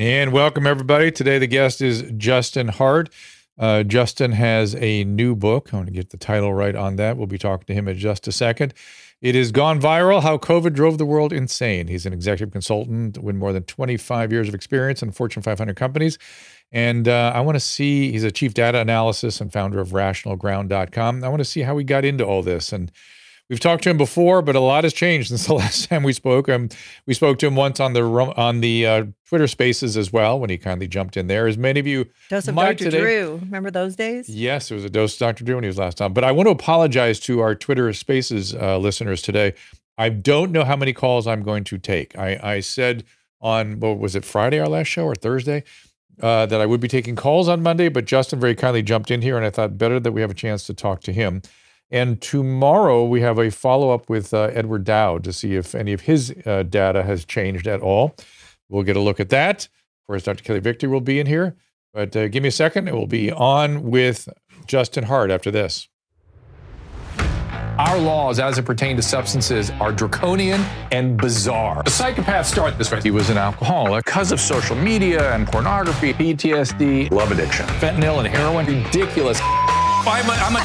And welcome, everybody. Today, the guest is Justin Hart. Uh, Justin has a new book. I want to get the title right on that. We'll be talking to him in just a second. It has gone viral how COVID drove the world insane. He's an executive consultant with more than 25 years of experience in Fortune 500 companies. And uh, I want to see, he's a chief data analysis and founder of rationalground.com. I want to see how he got into all this. And We've talked to him before, but a lot has changed since the last time we spoke. Um, we spoke to him once on the on the uh, Twitter Spaces as well when he kindly jumped in there. As many of you, dose of Dr. Today, Drew, remember those days? Yes, it was a dose of Dr. Drew when he was last on. But I want to apologize to our Twitter Spaces uh, listeners today. I don't know how many calls I'm going to take. I, I said on what was it Friday our last show or Thursday uh, that I would be taking calls on Monday, but Justin very kindly jumped in here, and I thought better that we have a chance to talk to him. And tomorrow we have a follow up with uh, Edward Dowd to see if any of his uh, data has changed at all. We'll get a look at that. Of course, Dr. Kelly Victory will be in here. But uh, give me a second. It will be on with Justin Hart after this. Our laws, as it pertains to substances, are draconian and bizarre. The psychopaths start this way. He was an alcoholic because of social media and pornography, PTSD, love addiction, fentanyl and heroin. Ridiculous. I'm a, I'm a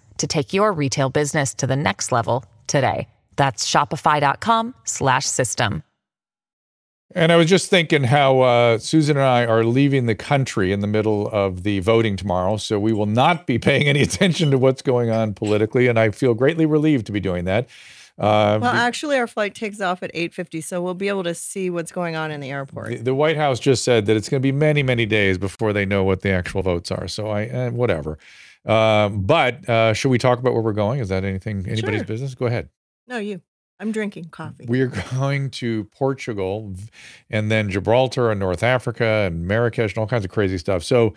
to take your retail business to the next level today. That's shopify.com slash system. And I was just thinking how uh, Susan and I are leaving the country in the middle of the voting tomorrow. So we will not be paying any attention to what's going on politically. And I feel greatly relieved to be doing that. Uh, well, actually, our flight takes off at 8:50, so we'll be able to see what's going on in the airport. The, the White House just said that it's going to be many, many days before they know what the actual votes are. So I, uh, whatever. Um, but uh, should we talk about where we're going? Is that anything anybody's sure. business? Go ahead. No, you. I'm drinking coffee. We are going to Portugal and then Gibraltar and North Africa and Marrakesh and all kinds of crazy stuff. So,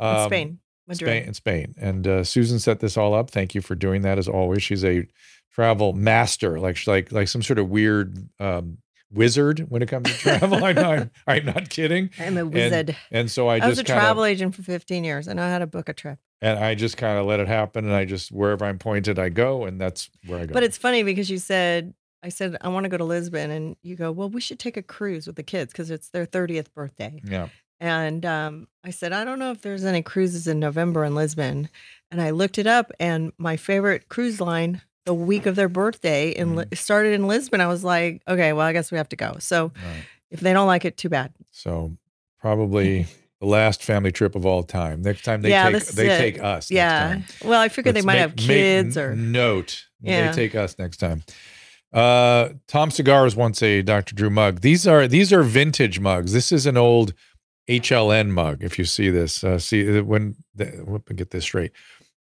um, Spain, Madrid. Spain, and Spain. And uh, Susan set this all up. Thank you for doing that as always. She's a travel master, like like like some sort of weird um, wizard when it comes to travel. I know. I'm, I'm, not kidding. I'm a wizard. And, and so I, I just was a kinda, travel agent for 15 years. I know how to book a trip and I just kind of let it happen. And I just wherever I'm pointed, I go, and that's where I go. But it's funny because you said, I said I want to go to Lisbon, and you go, well, we should take a cruise with the kids because it's their 30th birthday. Yeah. And um, I said, I don't know if there's any cruises in November in Lisbon. And I looked it up, and my favorite cruise line the week of their birthday and mm. started in Lisbon. I was like, okay, well, I guess we have to go. So right. if they don't like it, too bad. So probably the last family trip of all time. Next time they yeah, take they it. take us. Yeah. Well, I figured Let's they might make, have kids or note. Yeah. They take us next time. Uh, Tom Cigars once a Dr. Drew mug. These are these are vintage mugs. This is an old HLN mug. If you see this, uh, see uh, when the, let me get this straight.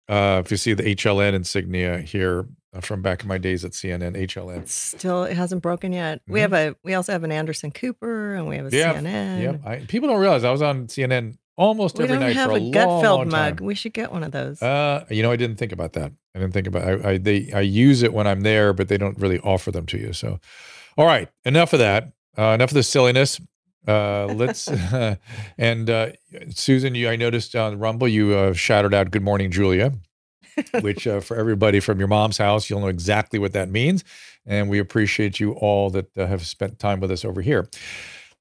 Uh, if you see the HLN insignia here, from back in my days at CNN, HLN. Still, it hasn't broken yet. Mm-hmm. We have a, we also have an Anderson Cooper, and we have a yeah, CNN. Yep. I, people don't realize I was on CNN almost we every night for a, a Gutfeld long, long mug. We should get one of those. Uh, you know, I didn't think about that. I didn't think about. I, I they I use it when I'm there, but they don't really offer them to you. So, all right, enough of that. Uh, enough of the silliness. Uh, let's and uh, Susan, you I noticed on Rumble you uh, shouted out "Good morning, Julia." Which uh, for everybody from your mom's house, you'll know exactly what that means. And we appreciate you all that uh, have spent time with us over here.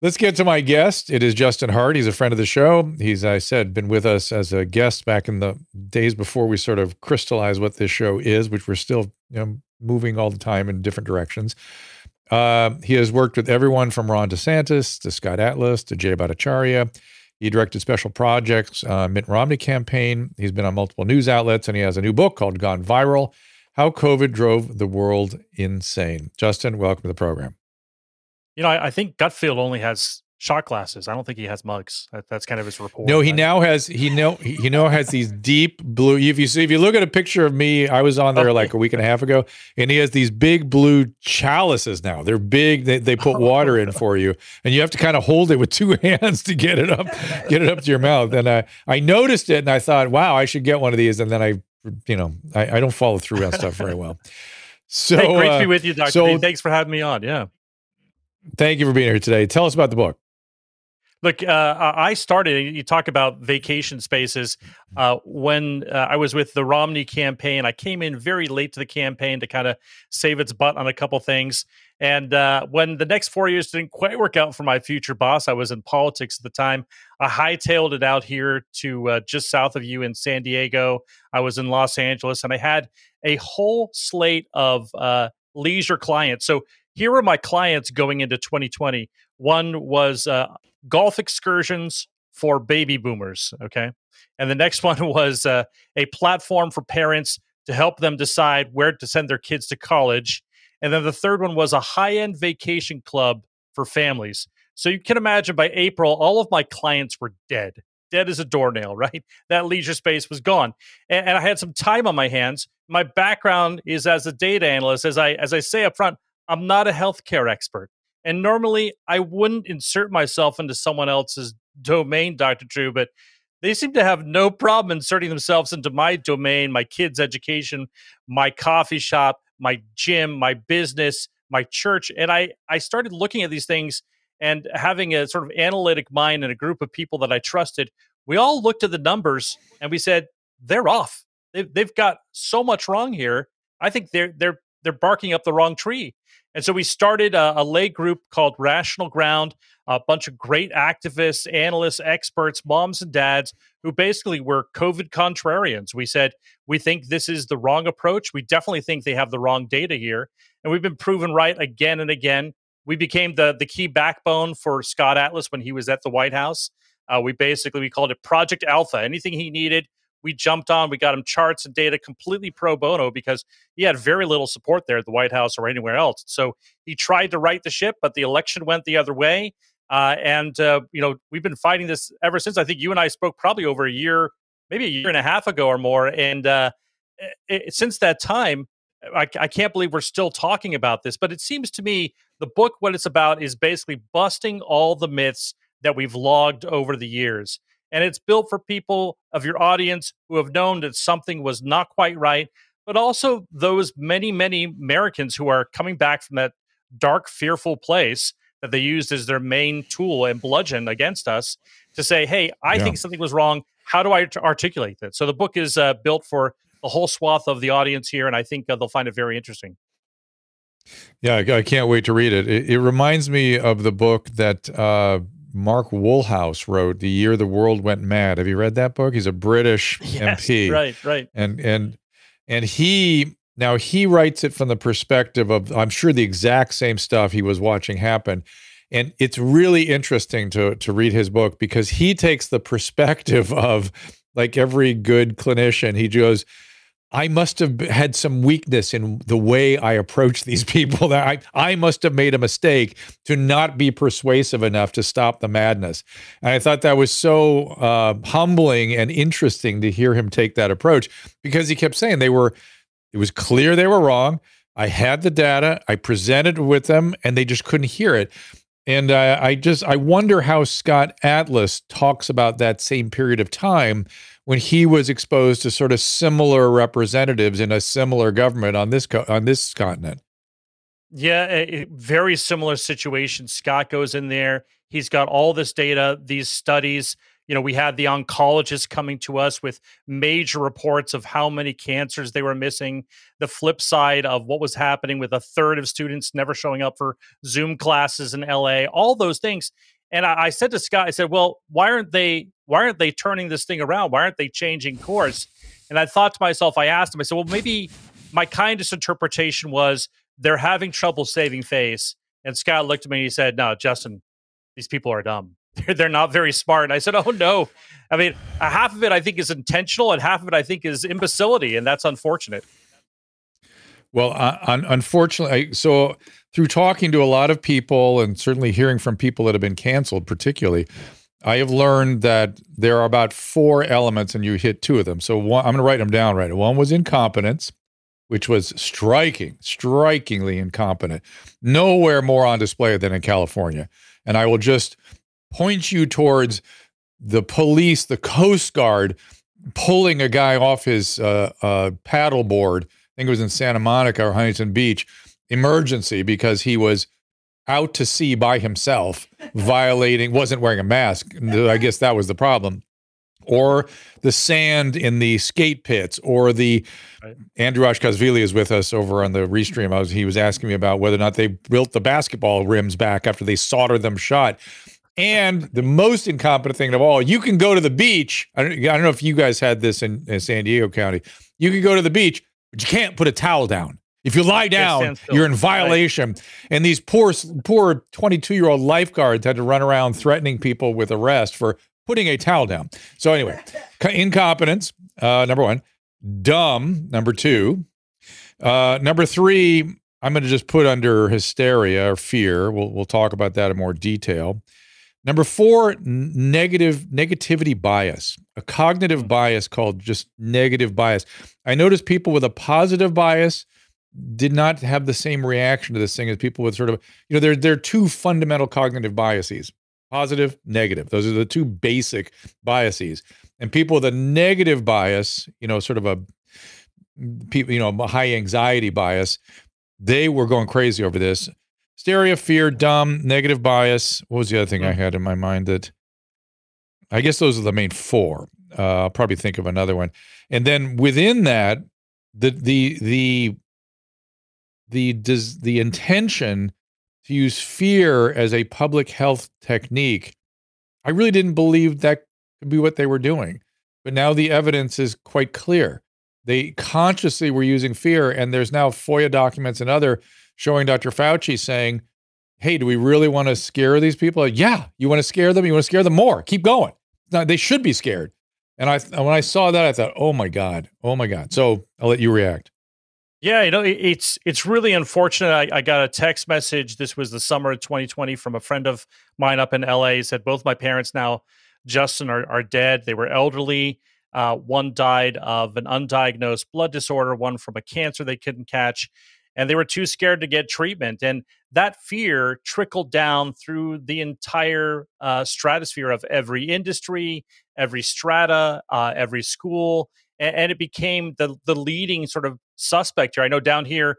Let's get to my guest. It is Justin Hart. He's a friend of the show. He's, I said, been with us as a guest back in the days before we sort of crystallized what this show is, which we're still you know, moving all the time in different directions. Uh, he has worked with everyone from Ron DeSantis to Scott Atlas to Jay Bhattacharya. He directed special projects, uh, Mitt Romney campaign. He's been on multiple news outlets, and he has a new book called Gone Viral How COVID Drove the World Insane. Justin, welcome to the program. You know, I, I think Gutfield only has shot glasses. I don't think he has mugs. That, that's kind of his report. No, he right? now has he know he now has these deep blue. If you see, if you look at a picture of me, I was on there like a week and a half ago, and he has these big blue chalices now. They're big. They, they put water in for you, and you have to kind of hold it with two hands to get it up, get it up to your mouth. And I I noticed it, and I thought, wow, I should get one of these. And then I, you know, I, I don't follow through on stuff very well. So hey, great uh, to be uh, with you, Doctor. So, Thanks for having me on. Yeah. Thank you for being here today. Tell us about the book. Look, uh, I started. You talk about vacation spaces. Uh, when uh, I was with the Romney campaign, I came in very late to the campaign to kind of save its butt on a couple things. And uh, when the next four years didn't quite work out for my future boss, I was in politics at the time. I hightailed it out here to uh, just south of you in San Diego. I was in Los Angeles, and I had a whole slate of uh, leisure clients. So here are my clients going into 2020. One was golf excursions for baby boomers. Okay. And the next one was uh, a platform for parents to help them decide where to send their kids to college. And then the third one was a high end vacation club for families. So you can imagine by April, all of my clients were dead, dead as a doornail, right? That leisure space was gone. And, and I had some time on my hands. My background is as a data analyst. As I, as I say up front, I'm not a healthcare expert. And normally I wouldn't insert myself into someone else's domain, Dr. Drew, but they seem to have no problem inserting themselves into my domain, my kids' education, my coffee shop, my gym, my business, my church. And I, I started looking at these things and having a sort of analytic mind and a group of people that I trusted. We all looked at the numbers and we said, they're off. They've, they've got so much wrong here. I think they're they're they're barking up the wrong tree. And so we started a, a lay group called Rational Ground, a bunch of great activists, analysts, experts, moms and dads who basically were COVID contrarians. We said, we think this is the wrong approach. We definitely think they have the wrong data here. And we've been proven right again and again. We became the, the key backbone for Scott Atlas when he was at the White House. Uh, we basically we called it Project Alpha. Anything he needed, we jumped on. We got him charts and data completely pro bono because he had very little support there at the White House or anywhere else. So he tried to right the ship, but the election went the other way. Uh, and uh, you know we've been fighting this ever since. I think you and I spoke probably over a year, maybe a year and a half ago or more. And uh, it, since that time, I, I, can't believe we're still talking about this. But it seems to me the book, what it's about, is basically busting all the myths that we've logged over the years and it's built for people of your audience who have known that something was not quite right, but also those many, many Americans who are coming back from that dark, fearful place that they used as their main tool and bludgeon against us to say, hey, I yeah. think something was wrong. How do I articulate that? So the book is uh, built for a whole swath of the audience here, and I think uh, they'll find it very interesting. Yeah, I can't wait to read it. It, it reminds me of the book that uh, Mark Woolhouse wrote "The Year the World Went Mad." Have you read that book? He's a British yes, MP, right? Right. And and and he now he writes it from the perspective of I'm sure the exact same stuff he was watching happen, and it's really interesting to to read his book because he takes the perspective of like every good clinician. He goes, I must have had some weakness in the way I approach these people. That I, I must have made a mistake to not be persuasive enough to stop the madness. And I thought that was so uh, humbling and interesting to hear him take that approach because he kept saying they were. It was clear they were wrong. I had the data. I presented with them, and they just couldn't hear it. And I, I just I wonder how Scott Atlas talks about that same period of time when he was exposed to sort of similar representatives in a similar government on this co- on this continent. Yeah, a, very similar situation. Scott goes in there. He's got all this data, these studies. you know, we had the oncologists coming to us with major reports of how many cancers they were missing. The flip side of what was happening with a third of students never showing up for Zoom classes in LA, all those things. And I, I said to Scott, I said, well, why aren't they why aren't they turning this thing around? Why aren't they changing course? And I thought to myself, I asked him, I said, well, maybe my kindest interpretation was they're having trouble saving face. And Scott looked at me and he said, No, Justin, these people are dumb. They're, they're not very smart. And I said, Oh, no. I mean, half of it I think is intentional, and half of it I think is imbecility. And that's unfortunate. Well, uh, un- unfortunately, so through talking to a lot of people and certainly hearing from people that have been canceled, particularly, I have learned that there are about four elements, and you hit two of them. So one, I'm going to write them down right. One was incompetence which was striking, strikingly incompetent. Nowhere more on display than in California. And I will just point you towards the police, the Coast Guard pulling a guy off his uh, uh, paddle board. I think it was in Santa Monica or Huntington Beach, emergency because he was out to sea by himself, violating, wasn't wearing a mask. I guess that was the problem or the sand in the skate pits, or the. Andrew Ashkashvili is with us over on the restream. I was he was asking me about whether or not they built the basketball rims back after they soldered them shut. And the most incompetent thing of all, you can go to the beach. I don't, I don't know if you guys had this in, in San Diego County. You can go to the beach, but you can't put a towel down. If you lie down, you're in violation. Right. And these poor, poor 22 year old lifeguards had to run around threatening people with arrest for putting a towel down. So anyway, incompetence, uh, number one. Dumb, number two. Uh, number three, I'm going to just put under hysteria or fear. We'll we'll talk about that in more detail. Number four, negative negativity bias, a cognitive hmm. bias called just negative bias. I notice people with a positive bias did not have the same reaction to this thing as people with sort of, you know, there, there are two fundamental cognitive biases positive, negative. Those are the two basic biases. And people with a negative bias, you know, sort of a people, you know, high anxiety bias, they were going crazy over this. Hysteria, fear, dumb, negative bias. What was the other thing I hmm. had in my mind that I guess those are the main four. Uh, I'll probably think of another one. And then within that, the the the the does the intention to use fear as a public health technique, I really didn't believe that could be what they were doing. But now the evidence is quite clear. They consciously were using fear, and there's now FOIA documents and other showing Dr. Fauci saying, Hey, do we really want to scare these people? Yeah, you want to scare them? You want to scare them more? Keep going. Now, they should be scared. And I, when I saw that, I thought, oh my God, oh my God. So I'll let you react. Yeah, you know, it's it's really unfortunate. I, I, got a text message. This was the summer of 2020 from a friend of mine up in LA. He said both my parents now, Justin, are, are dead. They were elderly. Uh, one died of an undiagnosed blood disorder, one from a cancer they couldn't catch, and they were too scared to get treatment. And that fear trickled down through the entire uh, stratosphere of every industry, every strata, uh, every school, and, and, it became the the leading sort of suspect here. I know down here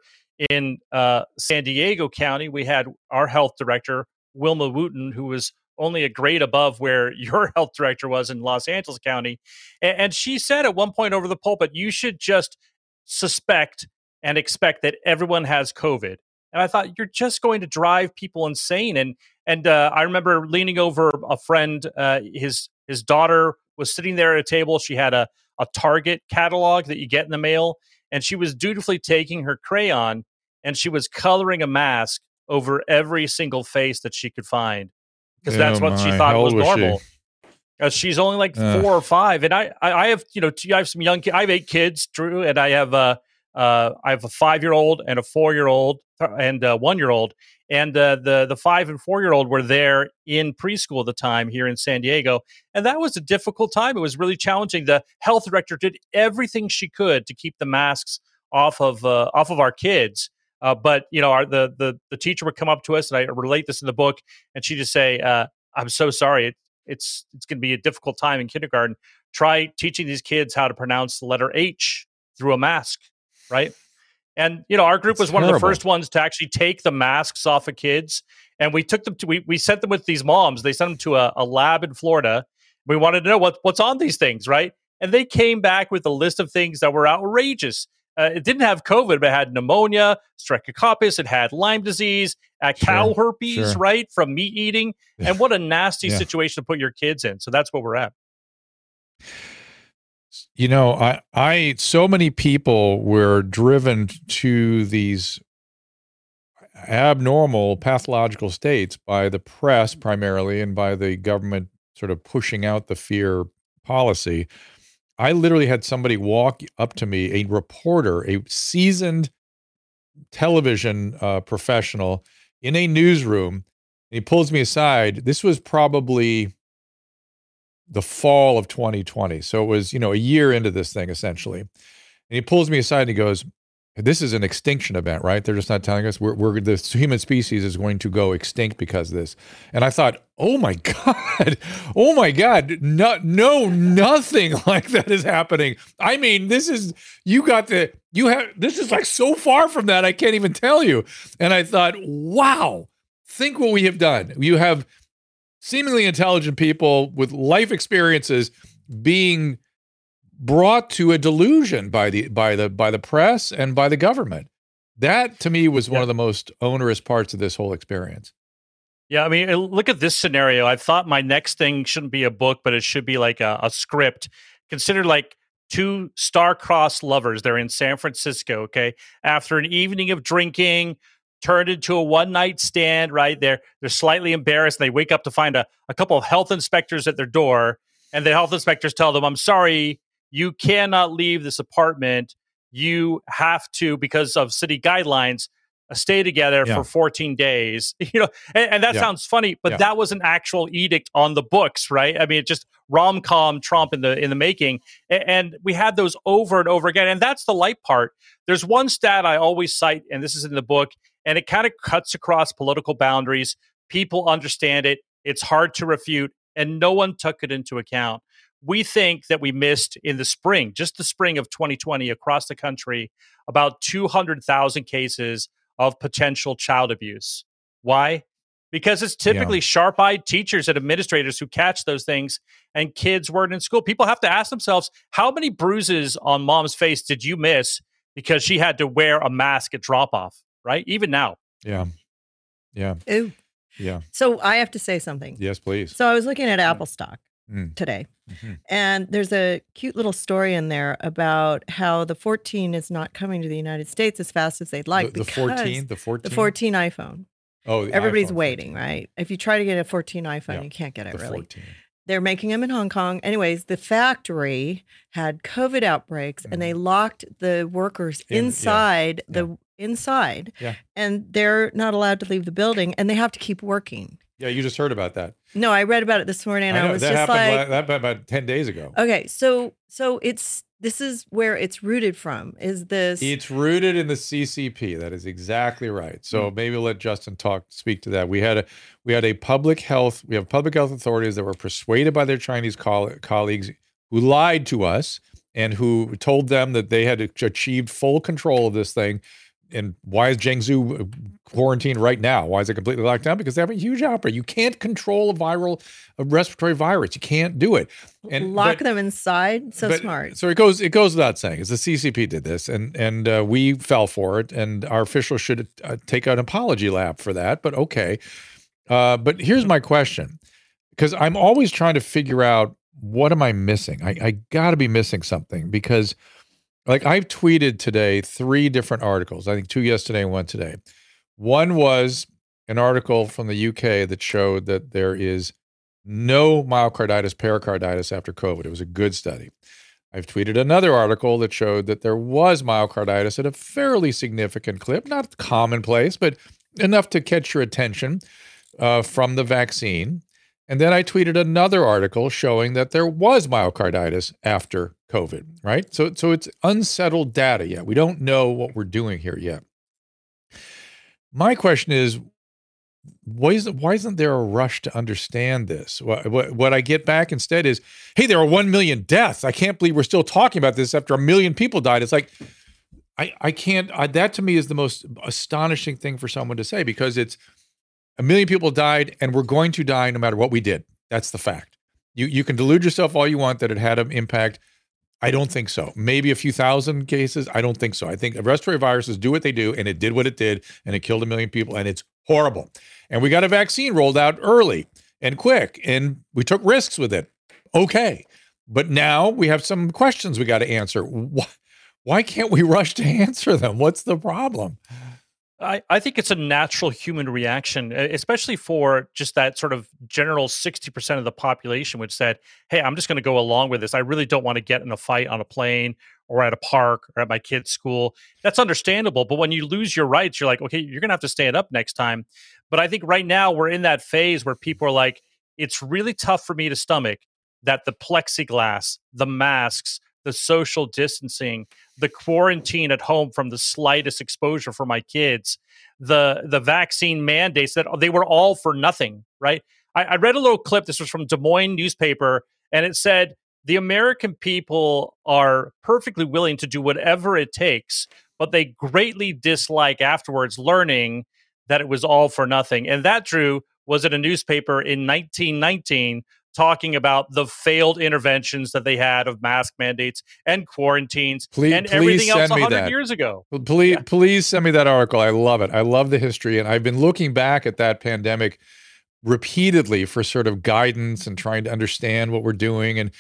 in uh, San Diego County, we had our health director Wilma Wooten, who was only a grade above where your health director was in Los Angeles County, and, and she said at one point over the pulpit, "You should just suspect and expect that everyone has COVID." And I thought you're just going to drive people insane. And and uh, I remember leaning over a friend, uh, his his daughter was sitting there at a table. She had a a Target catalog that you get in the mail, and she was dutifully taking her crayon and she was coloring a mask over every single face that she could find because that's what my. she thought was normal. She? she's only like uh. four or five, and I, I have you know I have some young kids. I have eight kids, Drew, and I have uh, uh I have a five year old and a four year old and a one year old, and uh, the the five and four year old were there in preschool at the time here in San Diego, and that was a difficult time. It was really challenging. The health director did everything she could to keep the masks off of uh, off of our kids. Uh, but you know, our, the the the teacher would come up to us, and I relate this in the book, and she'd just say, uh, "I'm so sorry. It, it's it's going to be a difficult time in kindergarten. Try teaching these kids how to pronounce the letter H through a mask, right?" And you know, our group was one terrible. of the first ones to actually take the masks off of kids, and we took them to we we sent them with these moms. They sent them to a, a lab in Florida. We wanted to know what what's on these things, right? And they came back with a list of things that were outrageous. Uh, it didn't have COVID, but it had pneumonia, streptococcus, it had Lyme disease, uh, cow Sure, herpes, sure. right, from meat eating. And what a nasty Yeah. situation to put your kids in. So that's what we're at. You know i i so many people were driven to these abnormal pathological states by the press primarily and by the government sort of pushing out the fear policy. I literally had somebody walk up to me a reporter a seasoned television uh, professional in a newsroom he pulls me aside. This was probably the fall of 2020. So it was, you know, a year into this thing essentially. And he pulls me aside and he goes, This is an extinction event, right? They're just not telling us we're, we're the human species is going to go extinct because of this. And I thought, oh my God, oh my God, no, no, nothing like that is happening. I mean, this is you got the you have this is like so far from that, I can't even tell you. And I thought, wow, think what we have done. You have seemingly intelligent people with life experiences being brought to a delusion by the by the by the press and by the government. That to me was one Yeah. of the most onerous parts of this whole experience. Yeah, I mean, look at this scenario. I thought my next thing shouldn't be a book, but it should be like a, a script. Consider like two star-crossed lovers. They're in San Francisco. Okay, after an evening of drinking, turned into a one-night stand. Right there, they're slightly embarrassed. They wake up to find a, a couple of health inspectors at their door, and the health inspectors tell them, "I'm sorry, you cannot leave this apartment. You have to, because of city guidelines." uh, Stay together Yeah. for 14 days. You know, and, and that Yeah. sounds funny, but Yeah. that was an actual edict on the books, right? I mean, it just rom com Trump in the in the making, and we had those over and over again. And that's the light part. There's one stat I always cite, and this is in the book, and it kind of cuts across political boundaries. People understand it. It's hard to refute, and no one took it into account. We think that we missed in the spring, just the spring of 2020 across the country, about 200,000 cases of potential child abuse. Why? Because it's typically sharp eyed teachers and administrators who catch those things, and kids weren't in school. People have to ask themselves how many bruises on mom's face did you miss because she had to wear a mask at drop off, right? Even now. Yeah. Yeah. Ooh. Yeah. So I have to say something. Yes, please. So I was looking at Apple stock Mm. today, Mhm. and there's a cute little story in there about how the 14 is not coming to the United States as fast as they'd like the, the 14, the 14. the 14 iPhone. Oh, the Everybody's iPhone waiting, 14. right? If you try to get a 14 iPhone, Yeah, you can't get it The really. 14. They're making them in Hong Kong. Anyways, the factory had COVID outbreaks and they locked the workers Mm-hmm. In- yeah, inside the inside Yeah. and they're not allowed to leave the building and they have to keep working. Yeah, you just heard about that. No, I read about it this morning and I, know, was that just happened like, la- that about 10 days ago. okay, so so it's this is where it's rooted from. Is this It's rooted in the CCP. That is exactly right. So mm. maybe we'll let Justin talk, speak to that. We had a we had a public health. We have public health authorities that were persuaded by their Chinese coll- colleagues who lied to us and who told them that they had achieved full control of this thing. And why is Jiangsu uh, quarantined right now? Why is it completely locked down? Because they have a huge outbreak. You can't control a viral, a respiratory virus. You can't do it. And lock but- them inside? So but- smart. So it goes it goes without saying. It's the CCP did this, and and uh, we fell for it, and our officials should uh, take an apology lap for that. But okay, uh, but here's my question, because I'm always trying to figure out what am I missing. I, I got to be missing something because, like, I've tweeted today three different articles. I think two yesterday and one today. One was an article from the UK that showed that there is no myocarditis, pericarditis after COVID. It was a good study. I've tweeted another article that showed that there was myocarditis at a fairly significant clip, not commonplace, but enough to catch your attention uh, from the vaccine. And then I tweeted another article showing that there was myocarditis after COVID, right? So, so it's unsettled data yet. We don't know what we're doing here yet. My question is, why isn't, why isn't there a rush to understand this? What, what, what I get back instead is, hey, there are 1 million deaths. I can't believe we're still talking about this after a million people died. It's like, I, I can't, I, that to me is the most astonishing thing for someone to say because it's a million people died and we're going to die no matter what we did. That's the fact. You you can delude yourself all you want that it had an impact. I don't think so. Maybe a few thousand cases. I don't think so. I think respiratory viruses do what they do, and it did what it did, and it killed a million people, and it's horrible. And we got a vaccine rolled out early and quick, and we took risks with it. Okay. But now we have some questions we got to answer. Why, why can't we rush to answer them? What's the problem? I, I think it's a natural human reaction, especially for just that sort of general 60% of the population, which said, Hey, I'm just going to go along with this. I really don't want to get in a fight on a plane or at a park or at my kid's school. That's understandable. But when you lose your rights, you're like, okay, you're going to have to stand up next time. But I think right now we're in that phase where people are like, it's really tough for me to stomach that the plexiglass, the masks, the social distancing, the quarantine at home from the slightest exposure for my kids, the the vaccine mandates that they were all for nothing, right? I, I read a little clip. This was from Des Moines newspaper, and it said the American people are perfectly willing to do whatever it takes, but they greatly dislike afterwards learning that it was all for nothing. And that, Drew, was in a newspaper in 1919 talking about the failed interventions that they had of mask mandates and quarantines please, and everything else 100 years ago. Please, yeah. please send me that article. I love it. I love the history. And I've been looking back at that pandemic repeatedly for sort of guidance and trying to understand what we're doing. And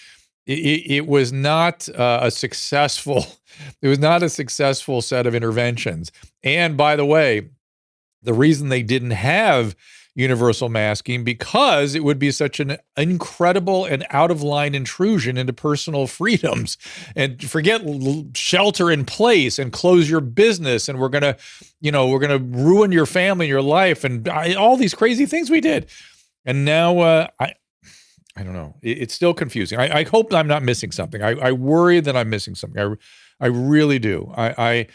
it, it was not uh, a successful, it was not a successful set of interventions. And by the way, the reason they didn't have universal masking because it would be such an incredible and out of line intrusion into personal freedoms. And forget shelter in place and close your business and we're going to you know we're going to ruin your family and your life and all these crazy things we did. And now uh, i i don't know. It, it's still confusing. I, I, hope i'm not missing something. I, I worry that i'm missing something. I i really do. I i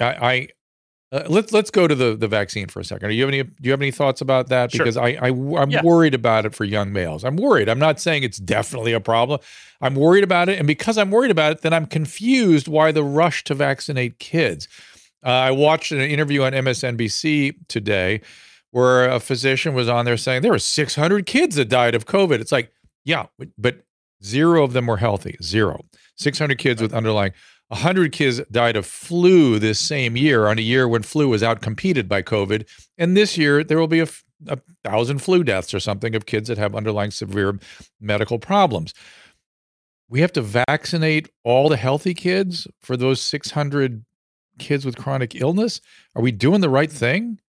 i uh, let's let's go to the the vaccine for a second. Do you have any do you have any thoughts about that? Because sure. I, I I'm yeah. worried about it for young males. I'm worried. I'm not saying it's definitely a problem. I'm worried about it, and because I'm worried about it, then I'm confused why the rush to vaccinate kids. Uh, I watched an interview on MSNBC today where a physician was on there saying there were 600 kids that died of COVID. It's like, yeah, but zero of them were healthy. Zero. 600 kids with underlying 100 kids died of flu this same year on a year when flu was outcompeted by COVID. And this year, there will be a, a thousand flu deaths or something of kids that have underlying severe medical problems. We have to vaccinate all the healthy kids for those 600 kids with chronic illness. Are we doing the right thing?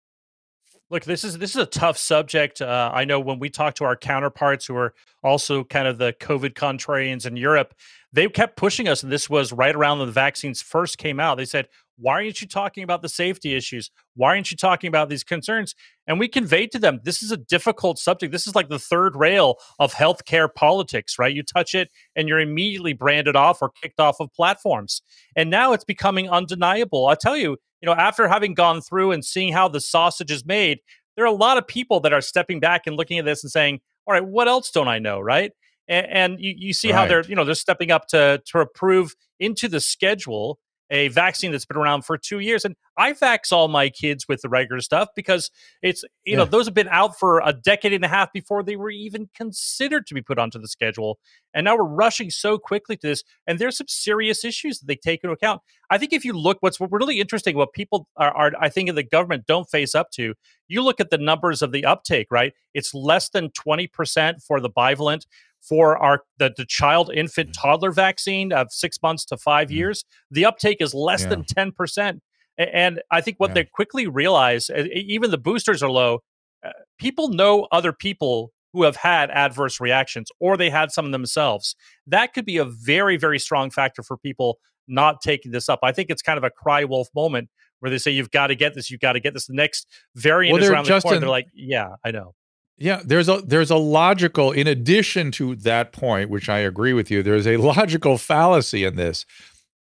Look, this is this is a tough subject. Uh, I know when we talk to our counterparts who are also kind of the COVID contrarians in Europe, they kept pushing us, and this was right around when the vaccines first came out. They said, Why aren't you talking about the safety issues? Why aren't you talking about these concerns? And we conveyed to them, this is a difficult subject. This is like the third rail of healthcare politics, right? You touch it and you're immediately branded off or kicked off of platforms. And now it's becoming undeniable. I tell you, you know, after having gone through and seeing how the sausage is made, there are a lot of people that are stepping back and looking at this and saying, all right, what else don't I know, right? And, and you, you see right. how they're you know they're stepping up to to approve into the schedule a vaccine that's been around for two years. And I vax all my kids with the regular stuff because it's, you yeah. know, those have been out for a decade and a half before they were even considered to be put onto the schedule. And now we're rushing so quickly to this. And there's some serious issues that they take into account. I think if you look, what's really interesting, what people are, are I think, in the government don't face up to, you look at the numbers of the uptake, right? It's less than 20% for the bivalent for our the, the child infant mm. toddler vaccine of six months to 5 mm-hmm. years the uptake is less yeah. than 10% and i think what yeah. they quickly realize even the boosters are low uh, people know other people who have had adverse reactions or they had some themselves that could be a very very strong factor for people not taking this up i think it's kind of a cry wolf moment where they say you've got to get this you've got to get this the next variant well, is around the corner they're like yeah i know yeah, there's a there's a logical in addition to that point, which I agree with you. There's a logical fallacy in this.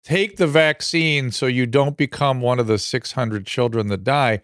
Take the vaccine so you don't become one of the 600 children that die.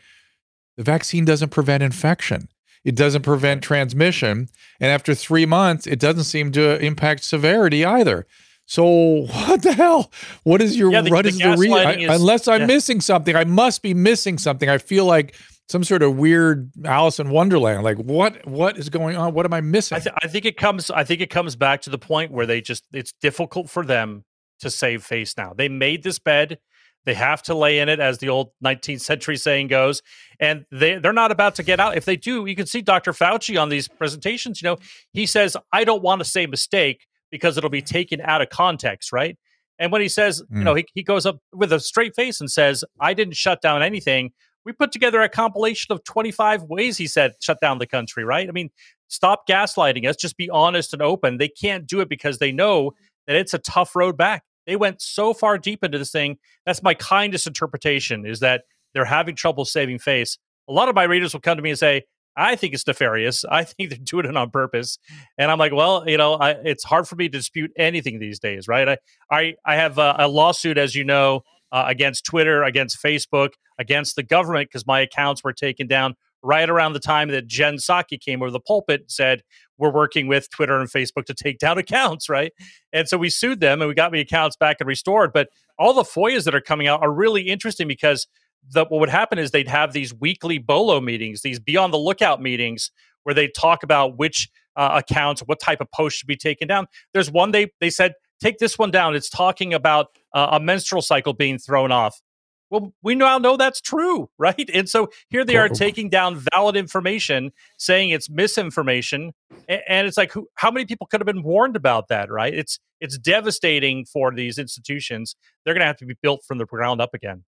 The vaccine doesn't prevent infection. It doesn't prevent transmission, and after 3 months, it doesn't seem to impact severity either. So what the hell? What is your yeah, the, what the is the reason? Unless I'm yeah. missing something, I must be missing something. I feel like some sort of weird Alice in Wonderland. Like what what is going on? What am I missing? I, th- I think it comes. I think it comes back to the point where they just it's difficult for them to save face now. They made this bed. They have to lay in it, as the old 19th century saying goes, and they they're not about to get out. If they do, you can see Dr. Fauci on these presentations. You know, he says, "I don't want to say mistake because it'll be taken out of context." Right? And when he says, mm. you know, he, he goes up with a straight face and says, I didn't shut down anything. We put together a compilation of 25 ways he said shut down the country, right? I mean, stop gaslighting us. Just be honest and open. They can't do it because they know that it's a tough road back. They went so far deep into this thing. That's my kindest interpretation is that they're having trouble saving face. A lot of my readers will come to me and say, I think it's nefarious. I think they're doing it on purpose. And I'm like, well, you know, I, it's hard for me to dispute anything these days, right? I I, I have a, a lawsuit, as you know, uh, against Twitter, against Facebook, against the government because my accounts were taken down right around the time that Jen Psaki came over the pulpit and said, we're working with Twitter and Facebook to take down accounts, right? And so we sued them and we got the accounts back and restored. But all the FOIAs that are coming out are really interesting because the, what would happen is they'd have these weekly bolo meetings, these be on the lookout meetings, where they talk about which uh, accounts, what type of posts should be taken down. There's one they they said take this one down. It's talking about uh, a menstrual cycle being thrown off. Well, we now know that's true, right? And so here they are taking down valid information, saying it's misinformation, and it's like, who, how many people could have been warned about that, right? It's it's devastating for these institutions. They're going to have to be built from the ground up again.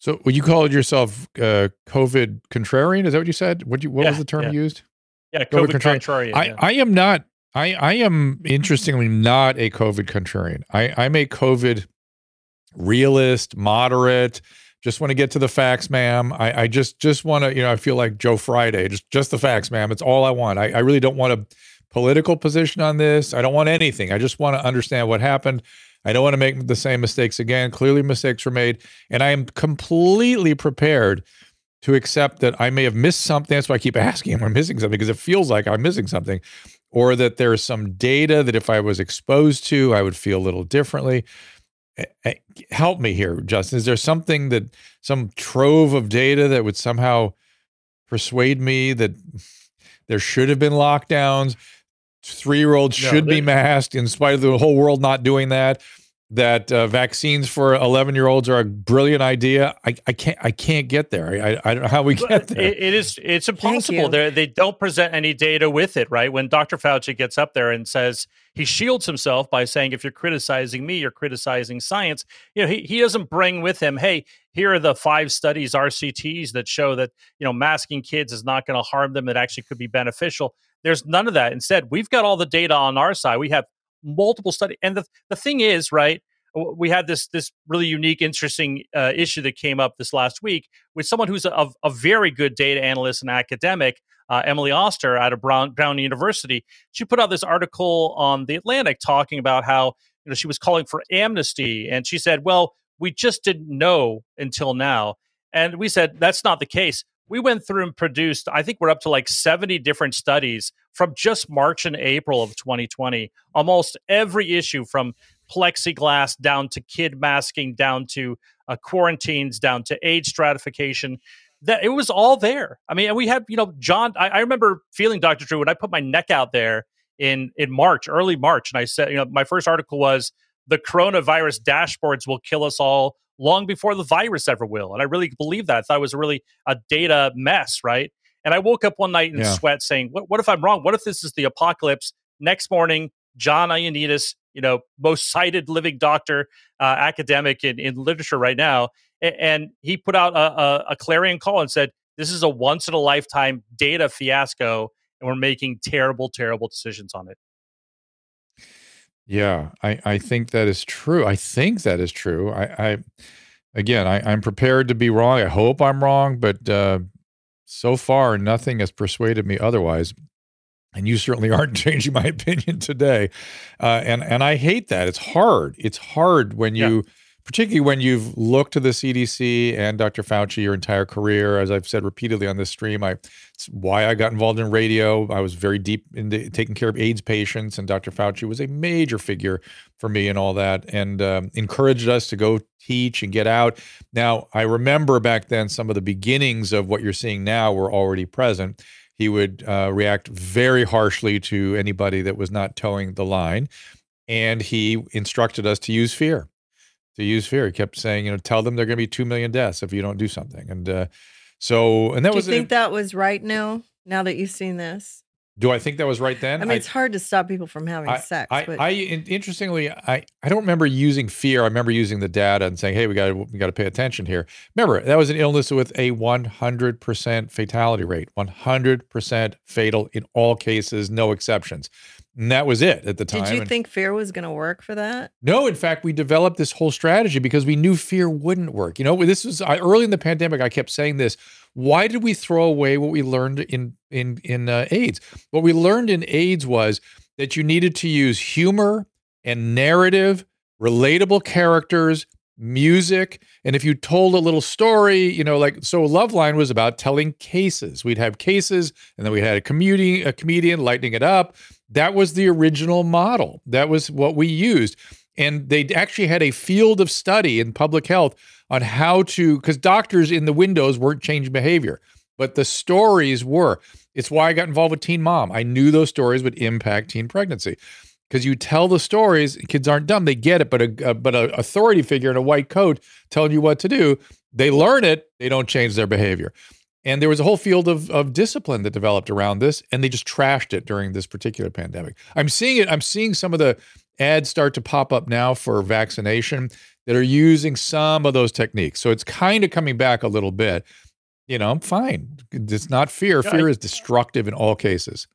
So, you call yourself uh, COVID contrarian? Is that what you said? What you what yeah, was the term yeah. you used? Yeah, COVID, COVID contrarian. contrarian I, yeah. I am not. I I am interestingly not a COVID contrarian. I I'm a COVID realist, moderate. Just want to get to the facts, ma'am. I, I just just want to, you know, I feel like Joe Friday. Just just the facts, ma'am. It's all I want. I, I really don't want a political position on this. I don't want anything. I just want to understand what happened. I don't want to make the same mistakes again. Clearly, mistakes were made. And I am completely prepared to accept that I may have missed something. That's why I keep asking, am I missing something? Because it feels like I'm missing something. Or that there's some data that if I was exposed to, I would feel a little differently. Help me here, Justin. Is there something that, some trove of data that would somehow persuade me that there should have been lockdowns? three year olds no, should be masked in spite of the whole world not doing that that uh, vaccines for 11 year olds are a brilliant idea. I, I can't i can't get there. I, I don't know how we get there. it, it is it's impossible. they they don't present any data with it right? When dr fauci gets up there and says he shields himself by saying if you're criticizing me you're criticizing science you know he, he doesn't bring with him hey here are the five studies rcts that show that you know masking kids is not going to harm them. It actually could be beneficial. There's none of that. Instead, we've got all the data on our side. We have multiple studies, and the the thing is, right? We had this this really unique, interesting uh, issue that came up this last week with someone who's a, a very good data analyst and academic, uh, Emily Oster out of Brown, Brown University. She put out this article on the Atlantic talking about how you know she was calling for amnesty, and she said, "Well, we just didn't know until now." And we said that's not the case we went through and produced, I think we're up to like 70 different studies from just March and April of 2020. Almost every issue from plexiglass down to kid masking, down to uh, quarantines, down to age stratification. That it was all there. I mean, and we had, you know, John. I, I remember feeling, Dr. Drew, when I put my neck out there in in March, early March, and I said, you know, my first article was the coronavirus dashboards will kill us all long before the virus ever will. And I really believe that. I thought it was really a data mess, right? And I woke up one night in yeah. sweat saying, what, what if I'm wrong? What if this is the apocalypse? Next morning, John Ioannidis, you know, most cited living doctor, uh, academic in, in literature right now, and, and he put out a, a, a clarion call and said, this is a once in a lifetime data fiasco, and we're making terrible, terrible decisions on it. Yeah, I, I think that is true. I think that is true. I, I again, I, I'm prepared to be wrong. I hope I'm wrong, but uh, so far nothing has persuaded me otherwise. And you certainly aren't changing my opinion today. Uh, and and I hate that. It's hard. It's hard when you yeah. Particularly when you've looked to the CDC and Dr. Fauci your entire career. As I've said repeatedly on this stream, I it's why I got involved in radio. I was very deep into taking care of AIDS patients, and Dr. Fauci was a major figure for me and all that, and um, encouraged us to go teach and get out. Now, I remember back then some of the beginnings of what you're seeing now were already present. He would uh, react very harshly to anybody that was not toeing the line. And he instructed us to use fear to use fear. He kept saying, you know, tell them they're going to be 2 million deaths if you don't do something. And uh, so, and that do was, you think that was right now, now that you've seen this? do I think that was right then? I mean, it's hard to stop people from having I, sex. I, but I, interestingly, I, I don't remember using fear. I remember using the data and saying, "Hey, we got we got to pay attention here." Remember, that was an illness with a 100% fatality rate, 100% fatal in all cases, no exceptions. And that was it at the time. did you And- think fear was going to work for that? No, in fact, we developed this whole strategy because we knew fear wouldn't work. You know, this was I, early in the pandemic. I kept saying this. Why did we throw away what we learned in in in uh, AIDS? What we learned in AIDS was that you needed to use humor and narrative, relatable characters, music, and if you told a little story, you know, like so, Loveline was about telling cases. We'd have cases, and then we had a comedian, a comedian lightening it up. That was the original model. That was what we used. And they actually had a field of study in public health on how to, because doctors in the windows weren't changing behavior, but the stories were. It's why I got involved with Teen Mom. I knew those stories would impact teen pregnancy because you tell the stories. Kids aren't dumb; they get it. But a, a but a authority figure in a white coat telling you what to do, they learn it. They don't change their behavior. And there was a whole field of, of discipline that developed around this, and they just trashed it during this particular pandemic. I'm seeing it. I'm seeing some of the ads start to pop up now for vaccination that are using some of those techniques. So it's kind of coming back a little bit. You know, I'm fine. It's not fear. Fear is destructive in all cases.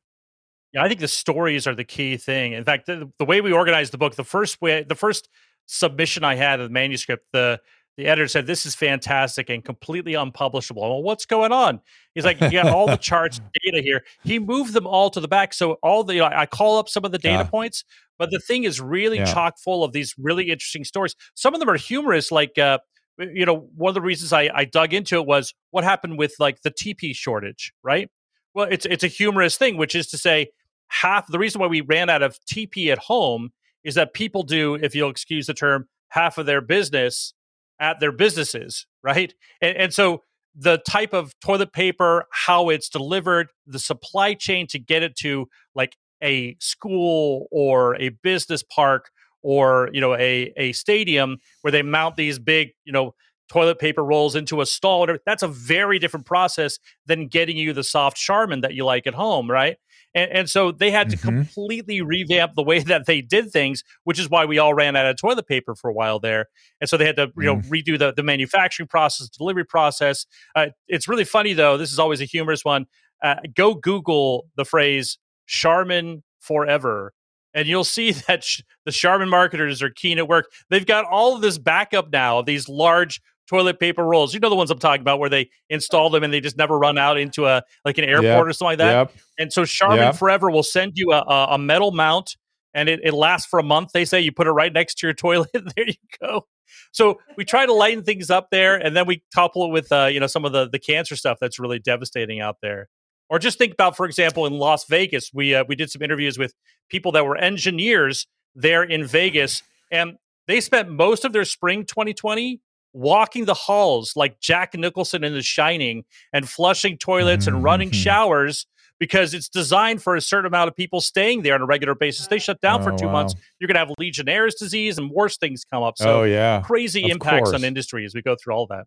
Yeah, I think the stories are the key thing. In fact, the, the way we organized the book, the first way, the first submission I had of the manuscript, the the editor said, "This is fantastic and completely unpublishable." Well, what's going on? He's like, "You got all the charts, data here." He moved them all to the back, so all the I call up some of the data Yeah. points, but the thing is really Yeah. chock full of these really interesting stories. Some of them are humorous, like. Uh, you know, one of the reasons I, I dug into it was what happened with like the TP shortage, right? Well, it's it's a humorous thing, which is to say, half the reason why we ran out of TP at home is that people do, if you'll excuse the term, half of their business at their businesses, right? And, and so the type of toilet paper, how it's delivered, the supply chain to get it to like a school or a business park or you know a a stadium where they mount these big you know toilet paper rolls into a stall. That's a very different process than getting you the soft Charmin that you like at home, right? And, and so they had to Mhm. completely revamp the way that they did things, which is why we all ran out of toilet paper for a while there. And so they had to, you know, redo the, the manufacturing process, delivery process. Uh, it's really funny though. This is always a humorous one. Uh, go Google the phrase Charmin forever. And you'll see that sh- the Charmin marketers are keen at work. They've got all of this backup now, these large toilet paper rolls. You know the ones I'm talking about, where they install them and they just never run out into a like an airport Yep, or something like that. Yep. And so Charmin Yep. Forever will send you a, a, metal mount and it, it lasts for a month. They say you put it right next to your toilet. there you go. So we try to lighten things up there, and then we couple it with uh, you know some of the the cancer stuff that's really devastating out there. Or just think about, for example, in Las Vegas, we uh, we did some interviews with people that were engineers there in Vegas, and they spent most of their spring 2020 walking the halls like Jack Nicholson in The Shining and flushing toilets and running Mhm. showers because it's designed for a certain amount of people staying there on a regular basis. They shut down for two wow. months. You're going to have Legionnaire's disease and worse things come up. So oh yeah. crazy Of impacts on industry as we go through all that.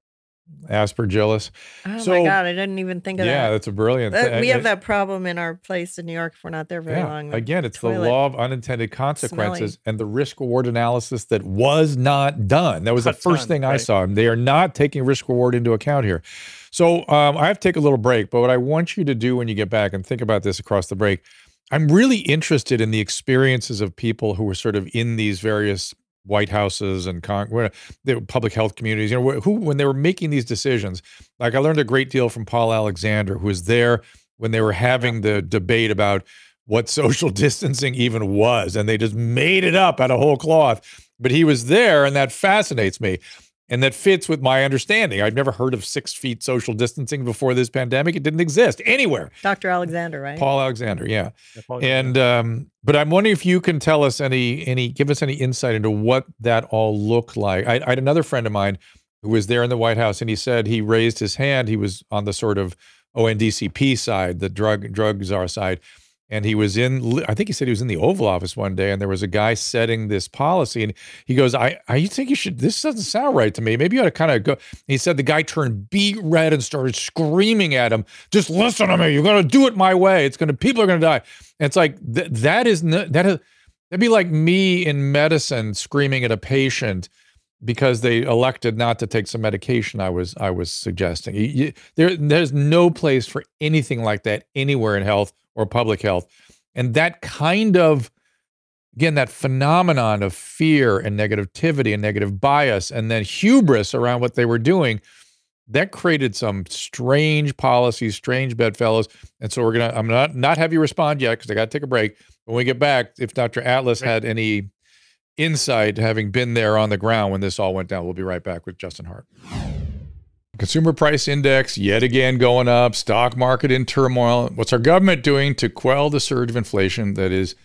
Aspergillus. Oh So- my god, I didn't even think of Yeah, that. Yeah, that's a brilliant. That- thing. we have I- that problem in our place in New York if we're not there very yeah. long. Again, it's the law of unintended consequences and the risk reward analysis that was not done. That was the first done, thing I right. saw. They are not taking risk reward into account here. So um, I have to take a little break, but what I want you to do when you get back and think about this across the break, I'm really interested in the experiences of people who were sort of in these various White Houses and con- public health communities, you know, who when they were making these decisions. Like I learned a great deal from Paul Alexander, who was there when they were having the debate about what social distancing even was, and they just made it up out of whole cloth. but he was there, and that fascinates me. And that fits with my understanding. I've never heard of six feet social distancing before this pandemic. It didn't exist anywhere. Dr. Alexander, right? Paul Alexander, yeah. And um, but I'm wondering if you can tell us any any give us any insight into what that all looked like. I, I had another friend of mine who was there in the White House, and he said he raised his hand. He was on the sort of ONDCP side, the drug drug czar side, and he was in i think he said he was in the oval office one day and there was a guy setting this policy and he goes i i think you should this doesn't sound right to me maybe you ought to kind of go he said the guy turned beet red and started screaming at him just listen to me you're going to do it my way it's going to people are going to die and it's like th- that is that is, that'd be like me in medicine screaming at a patient because they elected not to take some medication I was I was suggesting. You, you, there there's no place for anything like that anywhere in health or public health. And that kind of, again, that phenomenon of fear and negativity and negative bias and then hubris around what they were doing, that created some strange policies, strange bedfellows. And so we're gonna, I'm not not have you respond yet because I got to take a break. When we get back, if Dr. Atlas had any insight, having been there on the ground when this all went down, we'll be right back with Justin Hart. Consumer price index yet again going up, stock market in turmoil. What's our government doing to quell the surge of inflation that is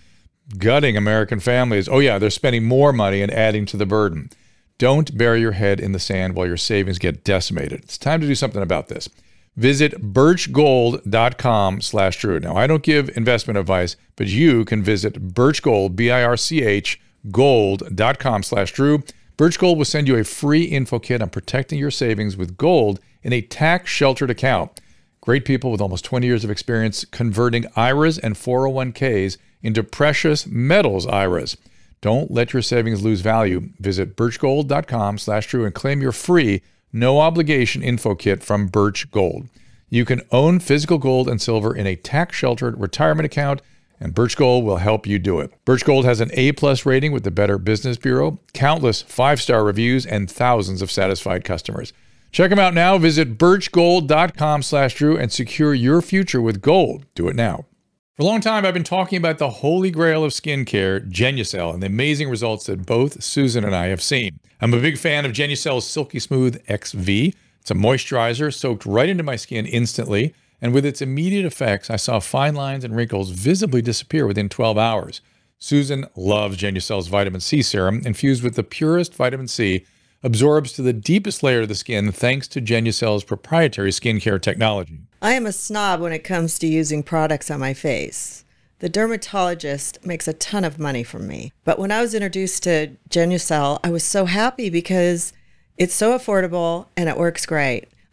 gutting American families? Oh, yeah, they're spending more money and adding to the burden. Don't bury your head in the sand while your savings get decimated. It's time to do something about this. Visit birchgold.com slash Drew. Now, I don't give investment advice, but you can visit birchgold, B-I-R-C-H, gold.com slash Drew Birch Gold will send you a free info kit on protecting your savings with gold in a tax sheltered account. Great people with almost 20 years of experience converting IRAs and 401ks into precious metals IRAs. Don't let your savings lose value. Visit birchgold.com slash Drew and claim your free, no obligation info kit from Birch Gold. You can own physical gold and silver in a tax sheltered retirement account and Birch Gold will help you do it. Birch Gold has an A plus rating with the Better Business Bureau, countless five star reviews, and thousands of satisfied customers. Check them out now. Visit birchgold.com slash Drew and secure your future with gold. Do it now. For a long time, I've been talking about the holy grail of skincare, Genucel, and the amazing results that both Susan and I have seen. I'm a big fan of Genucel's Silky Smooth XV. It's a moisturizer soaked right into my skin instantly and with its immediate effects, I saw fine lines and wrinkles visibly disappear within 12 hours. Susan loves Genucel's vitamin C serum, infused with the purest vitamin C, absorbs to the deepest layer of the skin thanks to Genucel's proprietary skincare technology. I am a snob when it comes to using products on my face. The dermatologist makes a ton of money from me. But when I was introduced to Genucel, I was so happy because it's so affordable and it works great.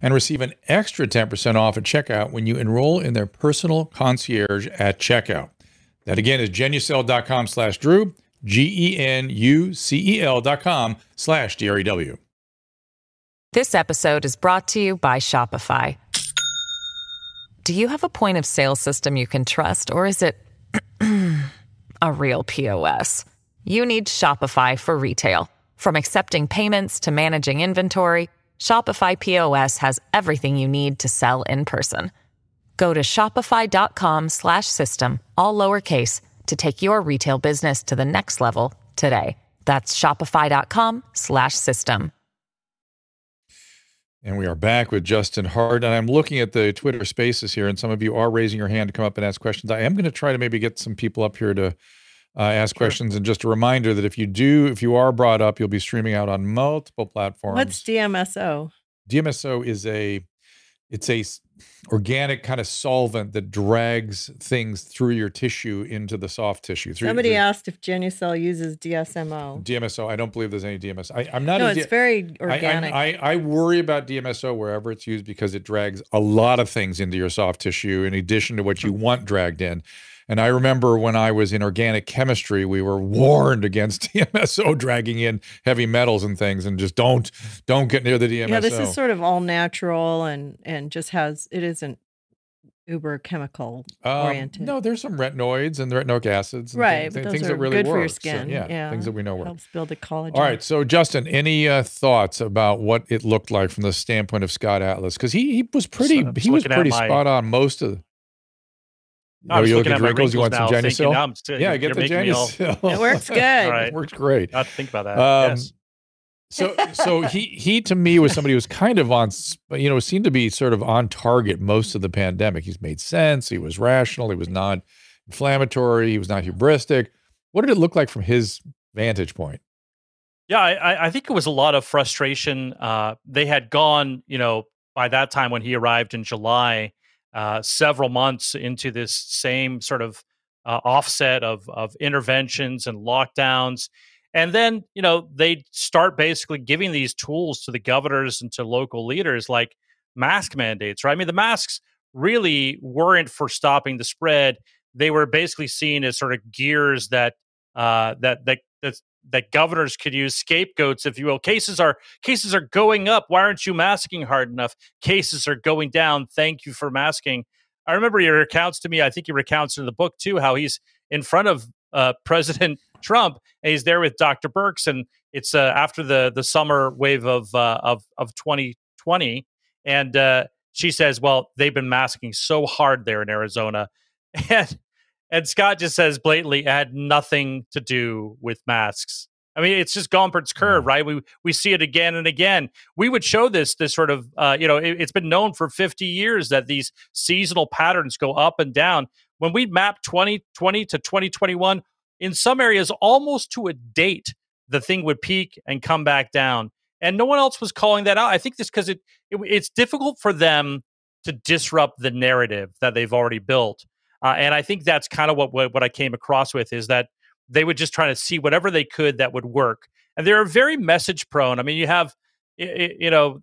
and receive an extra 10% off at checkout when you enroll in their personal concierge at checkout. That again is genucel.com slash Drew, G E N U C E L dot com slash D R E W. This episode is brought to you by Shopify. Do you have a point of sale system you can trust, or is it a real POS? You need Shopify for retail. From accepting payments to managing inventory, Shopify POS has everything you need to sell in person. Go to shopify.com/system all lowercase to take your retail business to the next level today. That's shopify.com/system. And we are back with Justin Hart. And I'm looking at the Twitter spaces here, and some of you are raising your hand to come up and ask questions. I am going to try to maybe get some people up here to uh, ask sure. questions. And just a reminder that if you do, if you are brought up, you'll be streaming out on multiple platforms. What's DMSO? DMSO is a it's a organic kind of solvent that drags things through your tissue into the soft tissue. Through, Somebody through, asked if Genucel uses DSMO. DMSO, I don't believe there's any DMSO. I, am not. No, it's D- very organic. I, I, I, worry about DMSO wherever it's used because it drags a lot of things into your soft tissue in addition to what you want dragged in. And I remember when I was in organic chemistry, we were warned against DMSO dragging in heavy metals and things, and just don't don't get near the DMSO. Yeah, this is sort of all natural and and just has it isn't uber chemical Um, oriented. no, there's some retinoids and the retinoic acids, and right, things, but those things are that really good work. for your So, skin. yeah, things that we know work. helps build the collagen. All right, so Justin, any uh, thoughts about what it looked like from the standpoint of Scott Atlas? Because he he was pretty I'm he was looking at pretty my- spot on most of. I Oh, was you looking looking at my wrinkles? You want wrinkles some now, thinking, Genucel? now still- yeah, get the making me all- It works good. All right. It works great. Got to think about that. Um, yes. So so he he to me was somebody who was kind of on you know seemed to be sort of on target most of the pandemic. He's made sense. He was rational. He was non-inflammatory. He was not hubristic. What did it look like from his vantage point? Yeah, I, I- I think it was a lot of frustration. Uh, they had gone, you know, by that time when he arrived in July, uh, several months into this same sort of uh, offset of of interventions and lockdowns, and then you know they start basically giving these tools to the governors and to local leaders, like mask mandates. Right? I mean, the masks really weren't for stopping the spread. They were basically seen as sort of gears that uh, that that that that governors could use scapegoats, if you will. Cases are cases are going up. Why aren't you masking hard enough? Cases are going down. Thank you for masking. I remember he recounts to me. I think he recounts in the book too how he's in front of uh, President Trump and he's there with Dr. Birx, and it's uh, after the the summer wave of uh, of of 2020, and uh, she says, "Well, they've been masking so hard there in Arizona," and and Scott just says blatantly, it had nothing to do with masks. I mean, it's just Gompertz curve, right? We we see it again and again. We would show this this sort of, uh, you know, it, it's been known for 50 years that these seasonal patterns go up and down. When we map 2020 to 2021, in some areas, almost to a date, the thing would peak and come back down, and no one else was calling that out. I think this because it, it it's difficult for them to disrupt the narrative that they've already built. Uh, and I think that's kind of what, what what I came across with is that they would just try to see whatever they could that would work. And they're very message prone. I mean, you have you know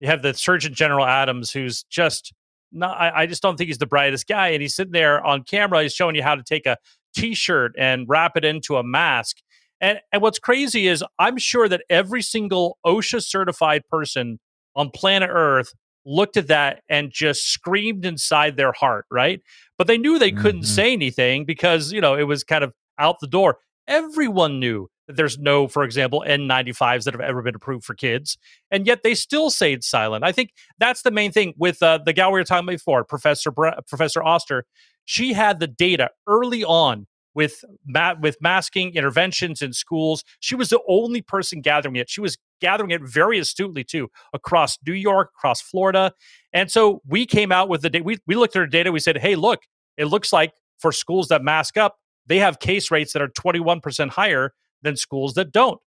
you have the Surgeon General Adams, who's just not. I, I just don't think he's the brightest guy. And he's sitting there on camera. He's showing you how to take a T-shirt and wrap it into a mask. And and what's crazy is I'm sure that every single OSHA certified person on planet Earth looked at that and just screamed inside their heart, right? But they knew they couldn't Mhm. say anything because, you know, it was kind of out the door. Everyone knew that there's no, for example, N95s that have ever been approved for kids, and yet they still stayed silent. I think that's the main thing with uh, the gal we were talking about before, Professor Bra- Professor Oster. She had the data early on with ma- with masking interventions in schools. She was the only person gathering it. She was gathering it very astutely too across New York, across Florida, and so we came out with the data. We we looked at her data. We said, "Hey, look, it looks like for schools that mask up, they have case rates that are 21% higher than schools that don't."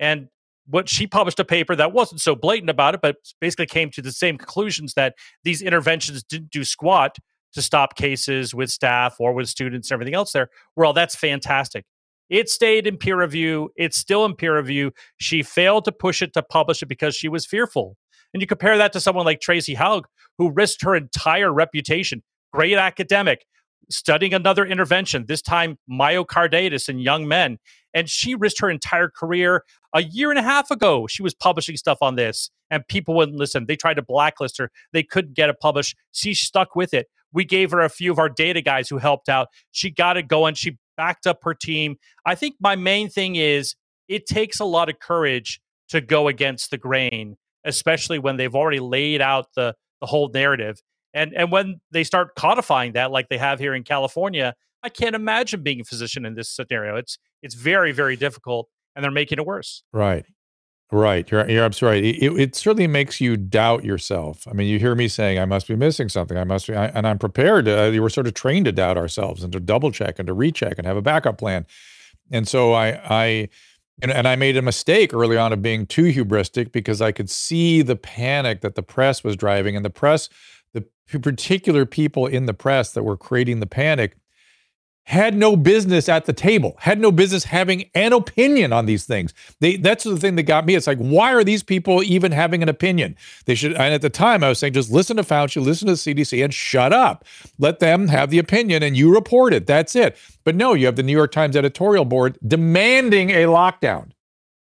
And what she published a paper that wasn't so blatant about it, but basically came to the same conclusions that these interventions didn't do squat to stop cases with staff or with students and everything else there. Well, that's fantastic. It stayed in peer review. It's still in peer review. She failed to push it to publish it because she was fearful. And you compare that to someone like Tracy Hoeg, who risked her entire reputation, great academic, studying another intervention, this time myocarditis in young men. And she risked her entire career. A year and a half ago, she was publishing stuff on this, and people wouldn't listen. They tried to blacklist her. They couldn't get it published. She stuck with it. We gave her a few of our data guys who helped out. She got it going. She backed up her team. I think my main thing is it takes a lot of courage to go against the grain, especially when they've already laid out the the whole narrative. And and when they start codifying that, like they have here in California, I can't imagine being a physician in this scenario. It's it's very very difficult, and they're making it worse. Right. Right. You're, you're absolutely right. It, it certainly makes you doubt yourself. I mean, you hear me saying, I must be missing something. I must be, I, and I'm prepared to, uh, you were sort of trained to doubt ourselves and to double check and to recheck and have a backup plan. And so I, I, and, and I made a mistake early on of being too hubristic because I could see the panic that the press was driving and the press, the particular people in the press that were creating the panic had no business at the table, had no business having an opinion on these things. They that's the thing that got me. It's like, why are these people even having an opinion? They should and at the time I was saying, just listen to Fauci, listen to the CDC, and shut up. Let them have the opinion and you report it. That's it. But no, you have the New York Times editorial board demanding a lockdown.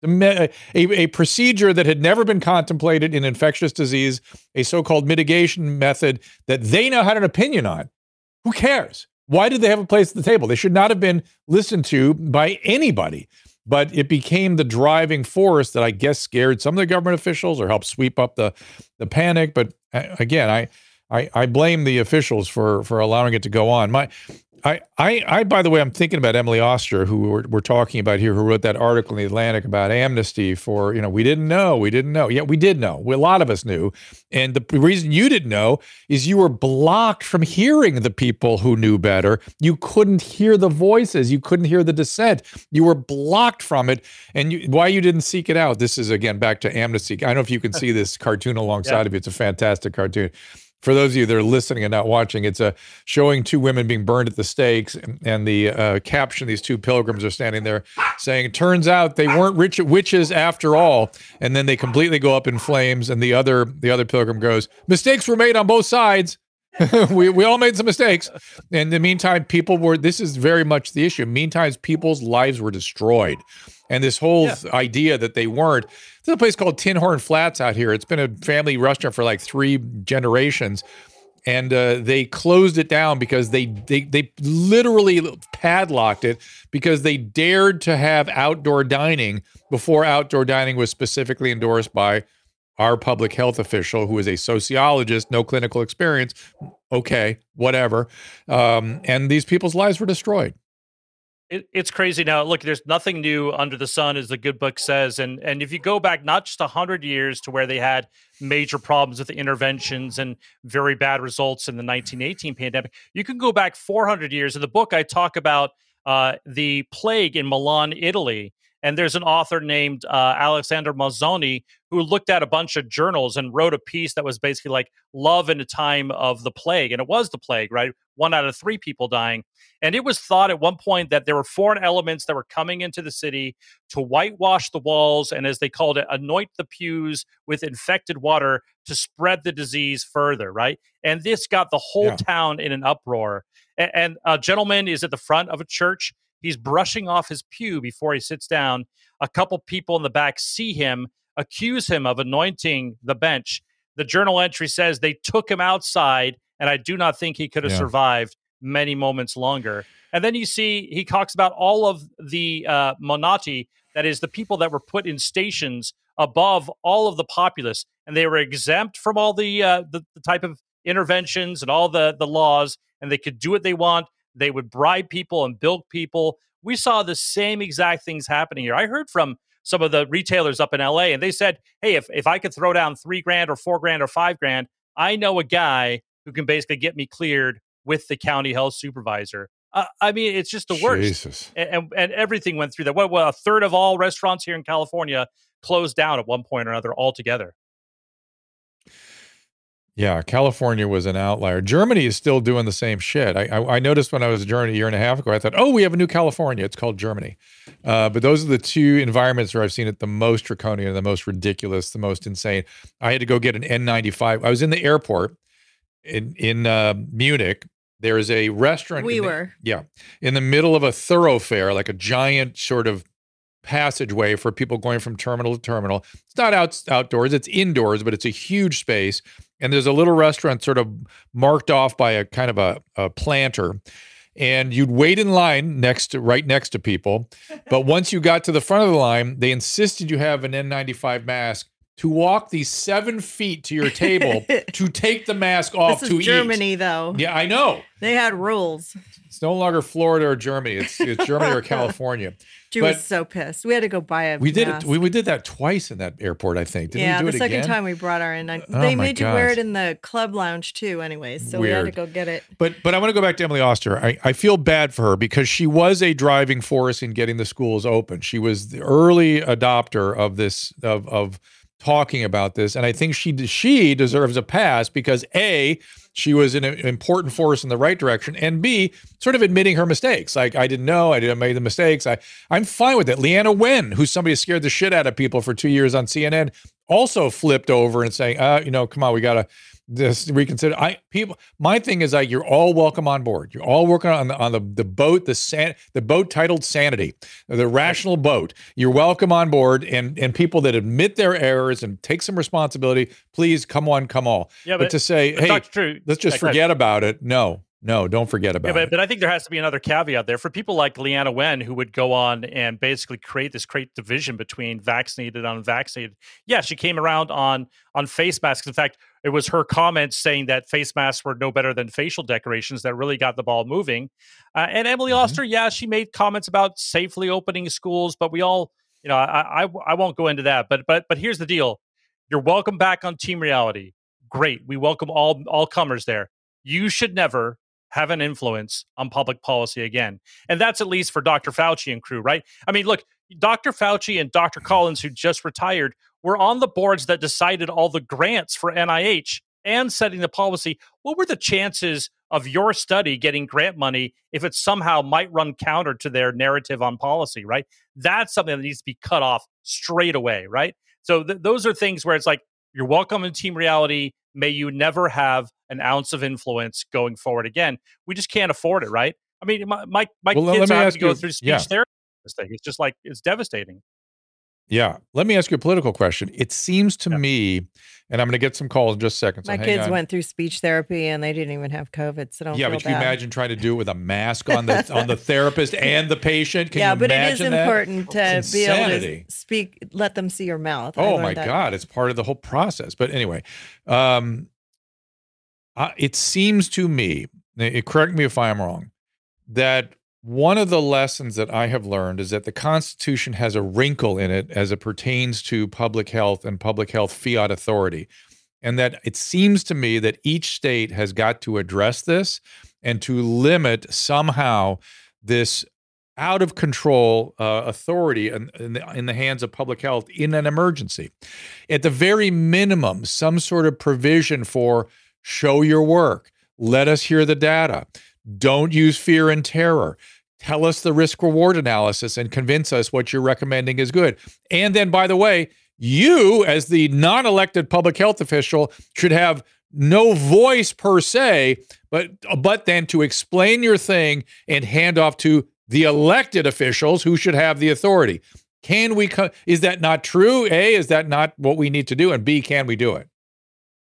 A, a, procedure that had never been contemplated in infectious disease, a so called mitigation method that they now had an opinion on. Who cares? Why did they have a place at the table? They should not have been listened to by anybody. But it became the driving force that I guess scared some of the government officials or helped sweep up the the panic. But uh, again, I I, I blame the officials for for allowing it to go on. My I, I, I, by the way, I'm thinking about Emily Oster, who we're, we're, talking about here, who wrote that article in the Atlantic about amnesty for, you know, we didn't know, we didn't know. Yeah, we did know. We, a lot of us knew. And the reason you didn't know is you were blocked from hearing the people who knew better. You couldn't hear the voices. You couldn't hear the dissent. You were blocked from it. And you, why you didn't seek it out. This is, again, back to amnesty. I don't know if you can see this cartoon alongside yeah. of you. It's a fantastic cartoon for those of you that are listening and not watching, it's a showing two women being burned at the stakes, and the uh, caption: these two pilgrims are standing there saying, "Turns out they weren't rich witches after all." And then they completely go up in flames, and the other the other pilgrim goes, "Mistakes were made on both sides." we, we all made some mistakes. In the meantime, people were, this is very much the issue. Meantime, people's lives were destroyed. And this whole yeah. idea that they weren't, there's a place called Tinhorn Flats out here. It's been a family restaurant for like three generations. And uh, they closed it down because they, they they literally padlocked it because they dared to have outdoor dining before outdoor dining was specifically endorsed by our public health official who is a sociologist, no clinical experience. Okay, whatever. Um, and these people's lives were destroyed. It, it's crazy now. Look, there's nothing new under the sun, as the good book says. And and if you go back not just hundred years to where they had major problems with the interventions and very bad results in the 1918 pandemic, you can go back 400 years. In the book, I talk about uh, the plague in Milan, Italy, and there's an author named uh, Alexander Manzoni who looked at a bunch of journals and wrote a piece that was basically like love in a time of the plague. And it was the plague, right? One out of three people dying. And it was thought at one point that there were foreign elements that were coming into the city to whitewash the walls and, as they called it, anoint the pews with infected water to spread the disease further, right? And this got the whole yeah. town in an uproar. And, and a gentleman is at the front of a church He's brushing off his pew before he sits down. A couple people in the back see him, accuse him of anointing the bench. The journal entry says they took him outside, and I do not think he could have yeah. survived many moments longer. And then you see he talks about all of the uh, monatti, that is, the people that were put in stations above all of the populace, and they were exempt from all the, uh, the, the type of interventions and all the the laws, and they could do what they want. They would bribe people and bilk people. We saw the same exact things happening here. I heard from some of the retailers up in LA, and they said, "Hey, if if I could throw down three grand or four grand or five grand, I know a guy who can basically get me cleared with the county health supervisor." Uh, I mean, it's just the worst. Jesus. And, and, and everything went through that. What, well, a third of all restaurants here in California closed down at one point or another altogether. Yeah, California was an outlier. Germany is still doing the same shit. I, I, I, noticed when I was in Germany a year and a half ago, I thought, oh, we have a new California. It's called Germany. Uh, but those are the two environments where I've seen it the most draconian, the most ridiculous, the most insane. I had to go get an N95. I was in the airport in in uh, Munich. There is a restaurant. We the, were. Yeah, in the middle of a thoroughfare, like a giant sort of passageway for people going from terminal to terminal. It's not out, outdoors, it's indoors, but it's a huge space. And there's a little restaurant sort of marked off by a kind of a, a planter. And you'd wait in line next to right next to people. But once you got to the front of the line, they insisted you have an N95 mask to walk these seven feet to your table to take the mask off this is to Germany, eat. though. Yeah, I know. They had rules. It's no longer Florida or Germany. It's it's Germany or California. She but was so pissed. We had to go buy a. We did it. We, we did that twice in that airport. I think. Didn't yeah, the second time we brought our in. Oh they made you wear it in the club lounge too. Anyways, so Weird. we had to go get it. But but I want to go back to Emily Oster. I, I feel bad for her because she was a driving force in getting the schools open. She was the early adopter of this of of talking about this, and I think she she deserves a pass because a she was an important force in the right direction, and b sort of admitting her mistakes. Like I didn't know, I didn't make the mistakes. I I'm fine with it. Leana Wen, who's somebody scared the shit out of people for two years on CNN, also flipped over and saying, uh, you know, come on, we gotta this reconsider. I people. My thing is like you're all welcome on board. You're all working on the on the the boat the san the boat titled Sanity, the rational boat. You're welcome on board, and and people that admit their errors and take some responsibility. Please come on, come all. Yeah, but, but to say, hey, True, let's just forget about it. No, no, don't forget about yeah, but, it. But I think there has to be another caveat there for people like Leana Wen, who would go on and basically create this great division between vaccinated and unvaccinated. Yeah, she came around on on face masks. In fact, it was her comments saying that face masks were no better than facial decorations that really got the ball moving. Uh, and Emily mm-hmm. Oster, yeah, she made comments about safely opening schools, but we all, you know, I, I I won't go into that. But but but here's the deal: you're welcome back on Team Reality. Great, we welcome all all comers there. You should never have an influence on public policy again. And that's at least for Dr. Fauci and crew, right? I mean, look, Dr. Fauci and Dr. Collins, who just retired, were on the boards that decided all the grants for NIH and setting the policy. What were the chances of your study getting grant money if it somehow might run counter to their narrative on policy, right? That's something that needs to be cut off straight away, right? So th- those are things where it's like, you're welcome in team reality. May you never have an ounce of influence going forward again. We just can't afford it, right? I mean, my my, my well, kids have to go you, through speech yeah. therapy. Thing, it's just like it's devastating. Yeah. Let me ask you a political question. It seems to yeah. me, and I'm going to get some calls in just a second. So My kids on. went through speech therapy and they didn't even have COVID. So don't. Yeah, but can you imagine trying to do it with a mask on the on the therapist and the patient? Can yeah, but it is important that? to be able to speak. Let them see your mouth. Oh my that. God, it's part of the whole process. But anyway, um, uh, it seems to me, correct me if I'm wrong, that one of the lessons that I have learned is that the Constitution has a wrinkle in it as it pertains to public health and public health fiat authority. And that it seems to me that each state has got to address this and to limit somehow this out of control uh, authority in, in, the, in the hands of public health in an emergency. At the very minimum, some sort of provision for show your work, let us hear the data, don't use fear and terror. Tell us the risk reward analysis and convince us what you're recommending is good. And then, by the way, you, as the non elected public health official, should have no voice per se, but, but then to explain your thing and hand off to the elected officials who should have the authority. Can we, co- is that not true? A, is that not what we need to do? And B, can we do it?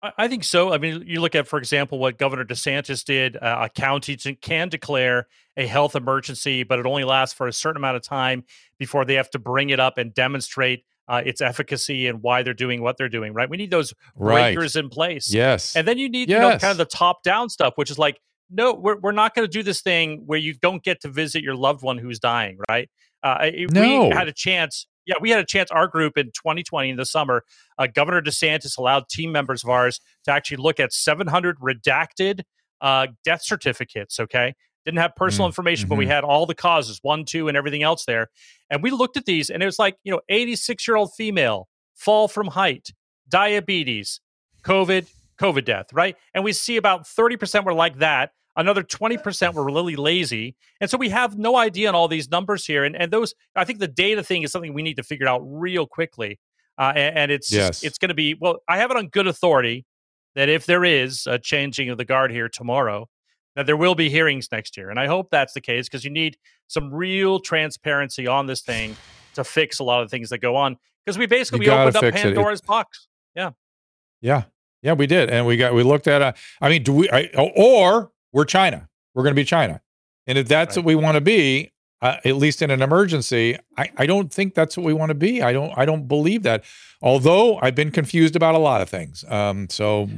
I think so. I mean, you look at, for example, what Governor DeSantis did. Uh, a county can declare a health emergency, but it only lasts for a certain amount of time before they have to bring it up and demonstrate uh, its efficacy and why they're doing what they're doing. Right? We need those right. breakers in place. Yes, and then you need yes. you know kind of the top down stuff, which is like, no, we're we're not going to do this thing where you don't get to visit your loved one who's dying. Right? Uh, no. We had a chance yeah, we had a chance. Our group in 2020 in the summer, uh, Governor DeSantis allowed team members of ours to actually look at 700 redacted uh, death certificates. Okay, didn't have personal mm, information, mm-hmm. but we mm-hmm. had all the causes, one, two, and everything else there. And we looked at these, and it was like you know, 86 year old female, fall from height, diabetes, COVID, COVID death, right? And we see about 30% were like that. Another 20% were really lazy. And so we have no idea on all these numbers here. And, and those, I think the data thing is something we need to figure out real quickly. Uh, and, and, it's yes. it's going to be, well, I have it on good authority that if there is a changing of the guard here tomorrow, that there will be hearings next year. And I hope that's the case because you need some real transparency on this thing to fix a lot of things that go on. Because we basically we opened up Pandora's it. box. Yeah. Yeah. Yeah, we did. And we got, we looked at, uh, I mean, do we, I, or we're China. We're going to be China. And if that's right. what we want to be, uh, at least in an emergency, I, I don't think that's what we want to be. I don't I don't believe that. Although I've been confused about a lot of things. Um, so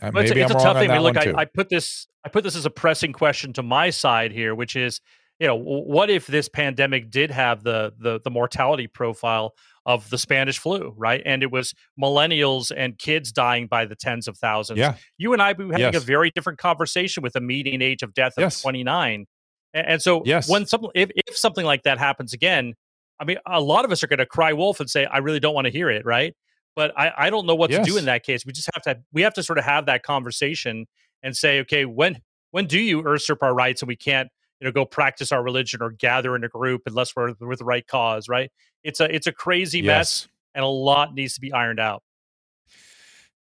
uh, maybe it's, a, it's I'm a tough thing. I mean, look, I, I, put this I put this as a pressing question to my side here, which is, you know, what if this pandemic did have the the the mortality profile of the Spanish flu, right? And it was millennials and kids dying by the tens of thousands. Yeah. You and I were having yes. a very different conversation with a median age of death of yes. 29. And, so yes. when something if, if something like that happens again, I mean, a lot of us are going to cry wolf and say, I really don't want to hear it, right? But I, I don't know what Yes. to do in that case. We just have to we have to sort of have that conversation and say, okay, when when do you usurp our rights and we can't you know go practice our religion or gather in a group unless we're with the right cause, right? It's a it's a crazy mess and a lot needs to be ironed out.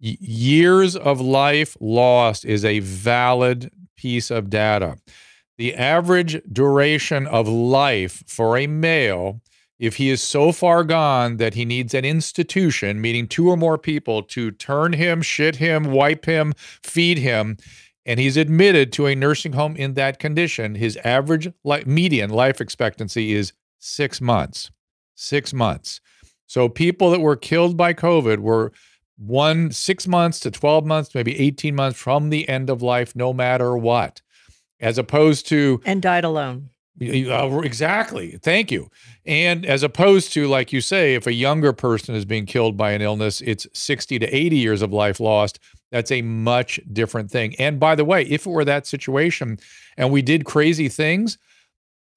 Y- years of life lost is a valid piece of data. The average duration of life for a male, if he is so far gone that he needs an institution, meaning two or more people to turn him, shit him, wipe him, feed him, and he's admitted to a nursing home in that condition, his average li- median life expectancy is six months. Six months. So people that were killed by COVID were one six months to 12 months, maybe 18 months from the end of life, no matter what, as opposed to and died alone. Uh, exactly. Thank you. And as opposed to, like you say, if a younger person is being killed by an illness, it's 60 to 80 years of life lost. That's a much different thing. And by the way, if it were that situation and we did crazy things,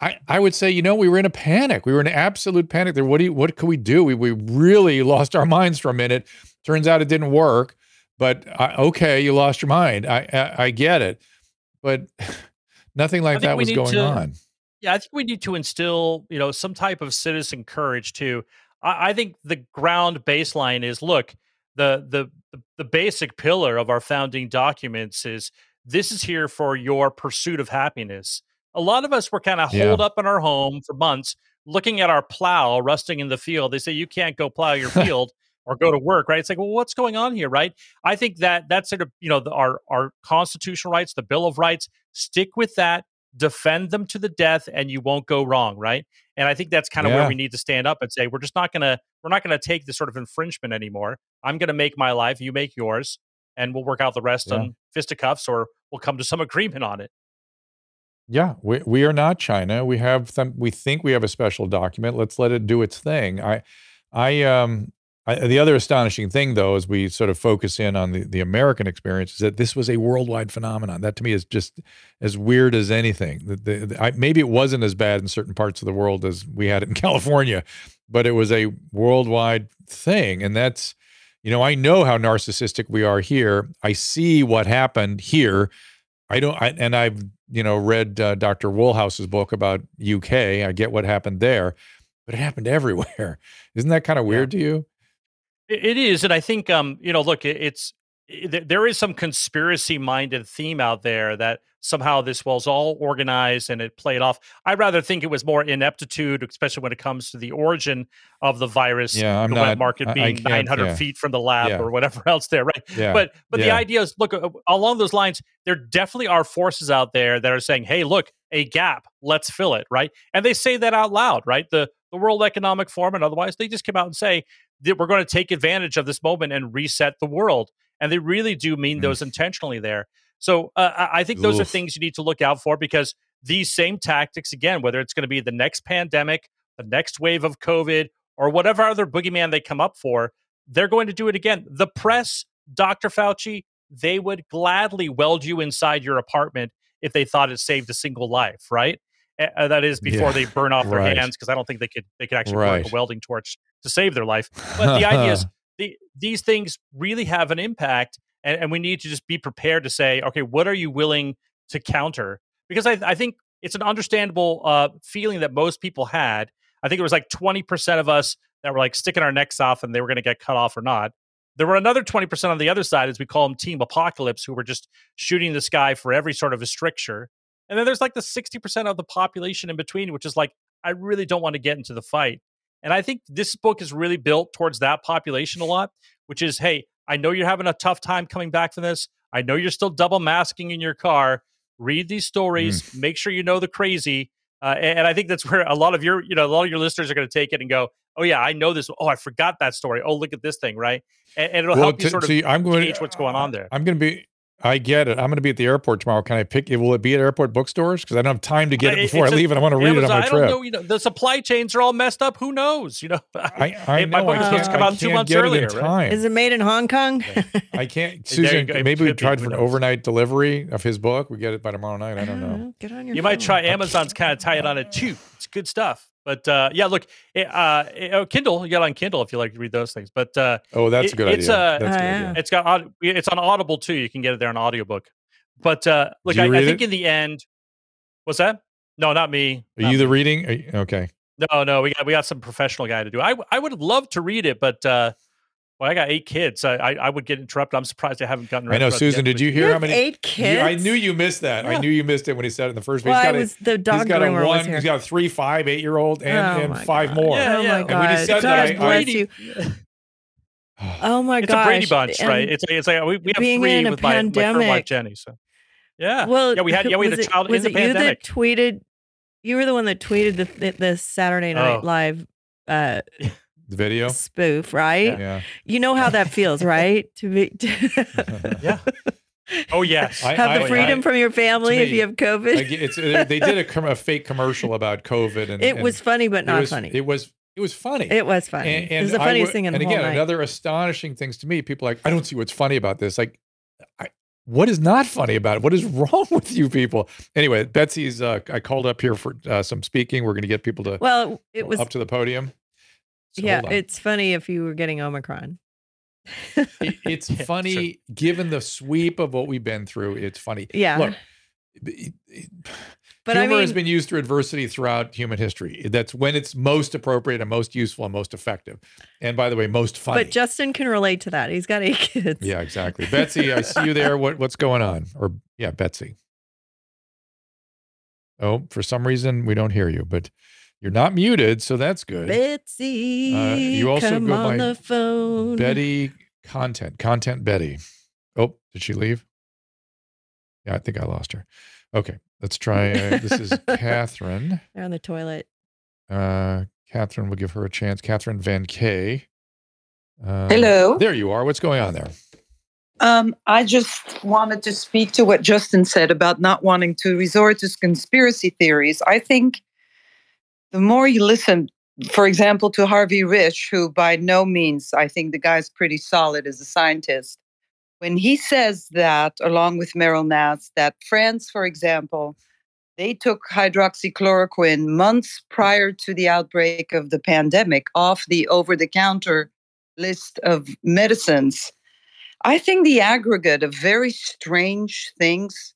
I, I would say, you know, we were in a panic. We were in absolute panic there. What do you, what could we do? We, we really lost our minds for a minute. Turns out it didn't work. But I, okay, you lost your mind. I, I I get it, but nothing like that was going to- on. Yeah, I think we need to instill, you know, some type of citizen courage too. I, I think the ground baseline is look, the, the the basic pillar of our founding documents is this is here for your pursuit of happiness. A lot of us were kind of Yeah. holed up in our home for months, looking at our plow rusting in the field. They say you can't go plow your field or go to work, right? It's like, well, what's going on here, right? I think that that's sort of you know the, our our constitutional rights, the Bill of Rights. Stick with that defend them to the death and you won't go wrong right and i think that's kind of Yeah. where we need to stand up and say we're just not going to we're not going to take this sort of infringement anymore i'm going to make my life you make yours and we'll work out the rest Yeah. on fisticuffs or we'll come to some agreement on it Yeah, we we are not China. We have some. We think we have a special document. Let's let it do its thing. I, I um. I, the other astonishing thing, though, as we sort of focus in on the, the American experience, is that this was a worldwide phenomenon. That to me is just as weird as anything. The, the, the- I, maybe it wasn't as bad in certain parts of the world as we had it in California, but it was a worldwide thing. And that's, you know, I know how narcissistic we are here. I see what happened here. I don't, I, and I've, you know, read uh, Dr. Woolhouse's book about UK. I get what happened there, but it happened everywhere. Isn't that kind of weird to you? It, is, and I think um, you know, look, it's it, there- is some conspiracy-minded theme out there that somehow this was all organized and it played off. I rather think it was more ineptitude, especially when it comes to the origin of the virus. Yeah, I'm the not- wet market being 900 yeah. feet from the lab Yeah. or whatever else there, right? Yeah. But but the idea is, look, uh, along those lines, there definitely are forces out there that are saying, "Hey, look, a gap, let's fill it," right? And they say that out loud, right? The the World Economic Forum and otherwise, they just come out and say that we're going to take advantage of this moment and reset the world, and they really do mean Mm. those intentionally there. So uh, I I think those are things you need to look out for because these same tactics, again, whether it's going to be the next pandemic, the next wave of COVID, or whatever other boogeyman they come up for, they're going to do it again. The press, Dr. Fauci, they would gladly weld you inside your apartment if they thought it saved a single life, right? Uh, that is before Yeah, they burn off their right. hands because I don't think they could they could actually work Right. a welding torch to save their life. But the idea is the, these things really have an impact, and, and we need to just be prepared to say, okay, what are you willing to counter? Because I, I think it's an understandable uh, feeling that most people had. I think it was like 20% of us that were like sticking our necks off and they were going to get cut off or not. There were another 20% on the other side, as we call them Team Apocalypse, who were just shooting the sky for every sort of a stricture. And then there's like the 60% of the population in between, which is like, I really don't want to get into the fight. And I think this book is really built towards that population a lot, which is, hey, I know you're having a tough time coming back from this. I know you're still double masking in your car. Read these stories. Make sure you know the crazy. Uh, and, and I think that's where a lot of your, you know, a lot of your listeners are going to take it and go, "Oh yeah, I know this. Oh, I forgot that story. Oh, look at this thing, right?" And, and it'll Well, help you to- sort of see, I'm going gauge what's going on there. I'm going to be. I get it. I'm going to be at the airport tomorrow. Can I pick? It? Will it be at airport bookstores? Because I don't have time to get it before I it's a- leave, and I want to read it on Amazon, my I don't trip. know. You know, the supply chains are all messed up. Who knows? You know, I, I Hey, my know. book I is supposed to come out two months get it in earlier, right? Is it made in Hong Kong? I can't, Susan. Maybe we could be. tried for an overnight delivery of his book. We get it by tomorrow night. I don't know. Get on your you might try Amazon's kind of tight on it too. It's good stuff. But uh, yeah, look, it, uh, it, oh, Kindle, you got on Kindle if you like to read those things. But uh, oh, that's it, a good it's idea. A, that's a good idea. it's got it's on Audible too. You can get it there on audiobook. But uh, look, I, I think it? in the end, what's that? No, not me. Are Not you the reading? Are you- okay. No, no, we got we got some professional guy to do. I I would love to read it, but uh, well, I got eight kids. I I, I would get interrupted. I'm surprised I haven't gotten. I know, Susan. yet, Did but- you You hear how many? eight You- kids. I knew you missed that. I knew you missed it when he said it in the first. Well, he's I got a, was the he's dog got a groomer was one. here. He's got a three, five, eight year old, and, Oh and five God. more. Yeah, oh yeah. my And when he god! said that, God I- I- bless Brady- you. Oh my it's gosh! a Brady Bunch, And- right? It's like, it's like we, we have three in a with my, my current wife pandemic- Jenny. So yeah, Well, yeah, we had yeah we had a child was in the it pandemic. You that tweeted. You were the one that tweeted the the, the Saturday Night Oh. Live uh, The video. spoof, right? Yeah. You know how that feels, right? To be yeah. Oh yes. I- have I- the freedom I- from your family to if you have COVID. It's, they did a, com- a fake commercial about COVID, and it and was funny, but it not was, funny. It was it was funny. It was funny. And, it was the funniest would- thing in the and whole again, night. another astonishing things to me. People are like, I don't see what's funny about this. Like, I, what is not funny about it? What is wrong with you people? Anyway, Betsy's. Uh, I called up here for uh, some speaking. We're going to get people to well, it was up to the podium. So yeah. It's funny if you were getting Omicron. It- it's Yeah, funny given the sweep of what we've been through. It's funny. Yeah. Look, it- it- But I humor has been used through adversity throughout human history. That's when it's most appropriate and most useful and most effective. And by the way, most funny. But Justin can relate to that. He's got eight kids. yeah, exactly. Betsy, I see you there. What what's going on? Or yeah, Betsy. Oh, for some reason we don't hear you, but you're not muted, so that's good. Betsy, Uh, you also come go on by the phone. Betty content, content Betty. Oh, did she leave? Yeah, I think I lost her. Okay, let's try. Uh, this is Catherine. They're on the toilet. Uh, Catherine, we'll give her a chance. Catherine Van Kay. Uh, Hello. There you are. What's going on there? Um, I just wanted to speak to what Justin said about not wanting to resort to conspiracy theories. I think the more you listen, for example, to Harvey Risch, who by no means, I think the guy's pretty solid as a scientist, when he says that, along with Meryl Nass, that France, for example, they took hydroxychloroquine months prior to the outbreak of the pandemic off the over the counter list of medicines. I think the aggregate of very strange things.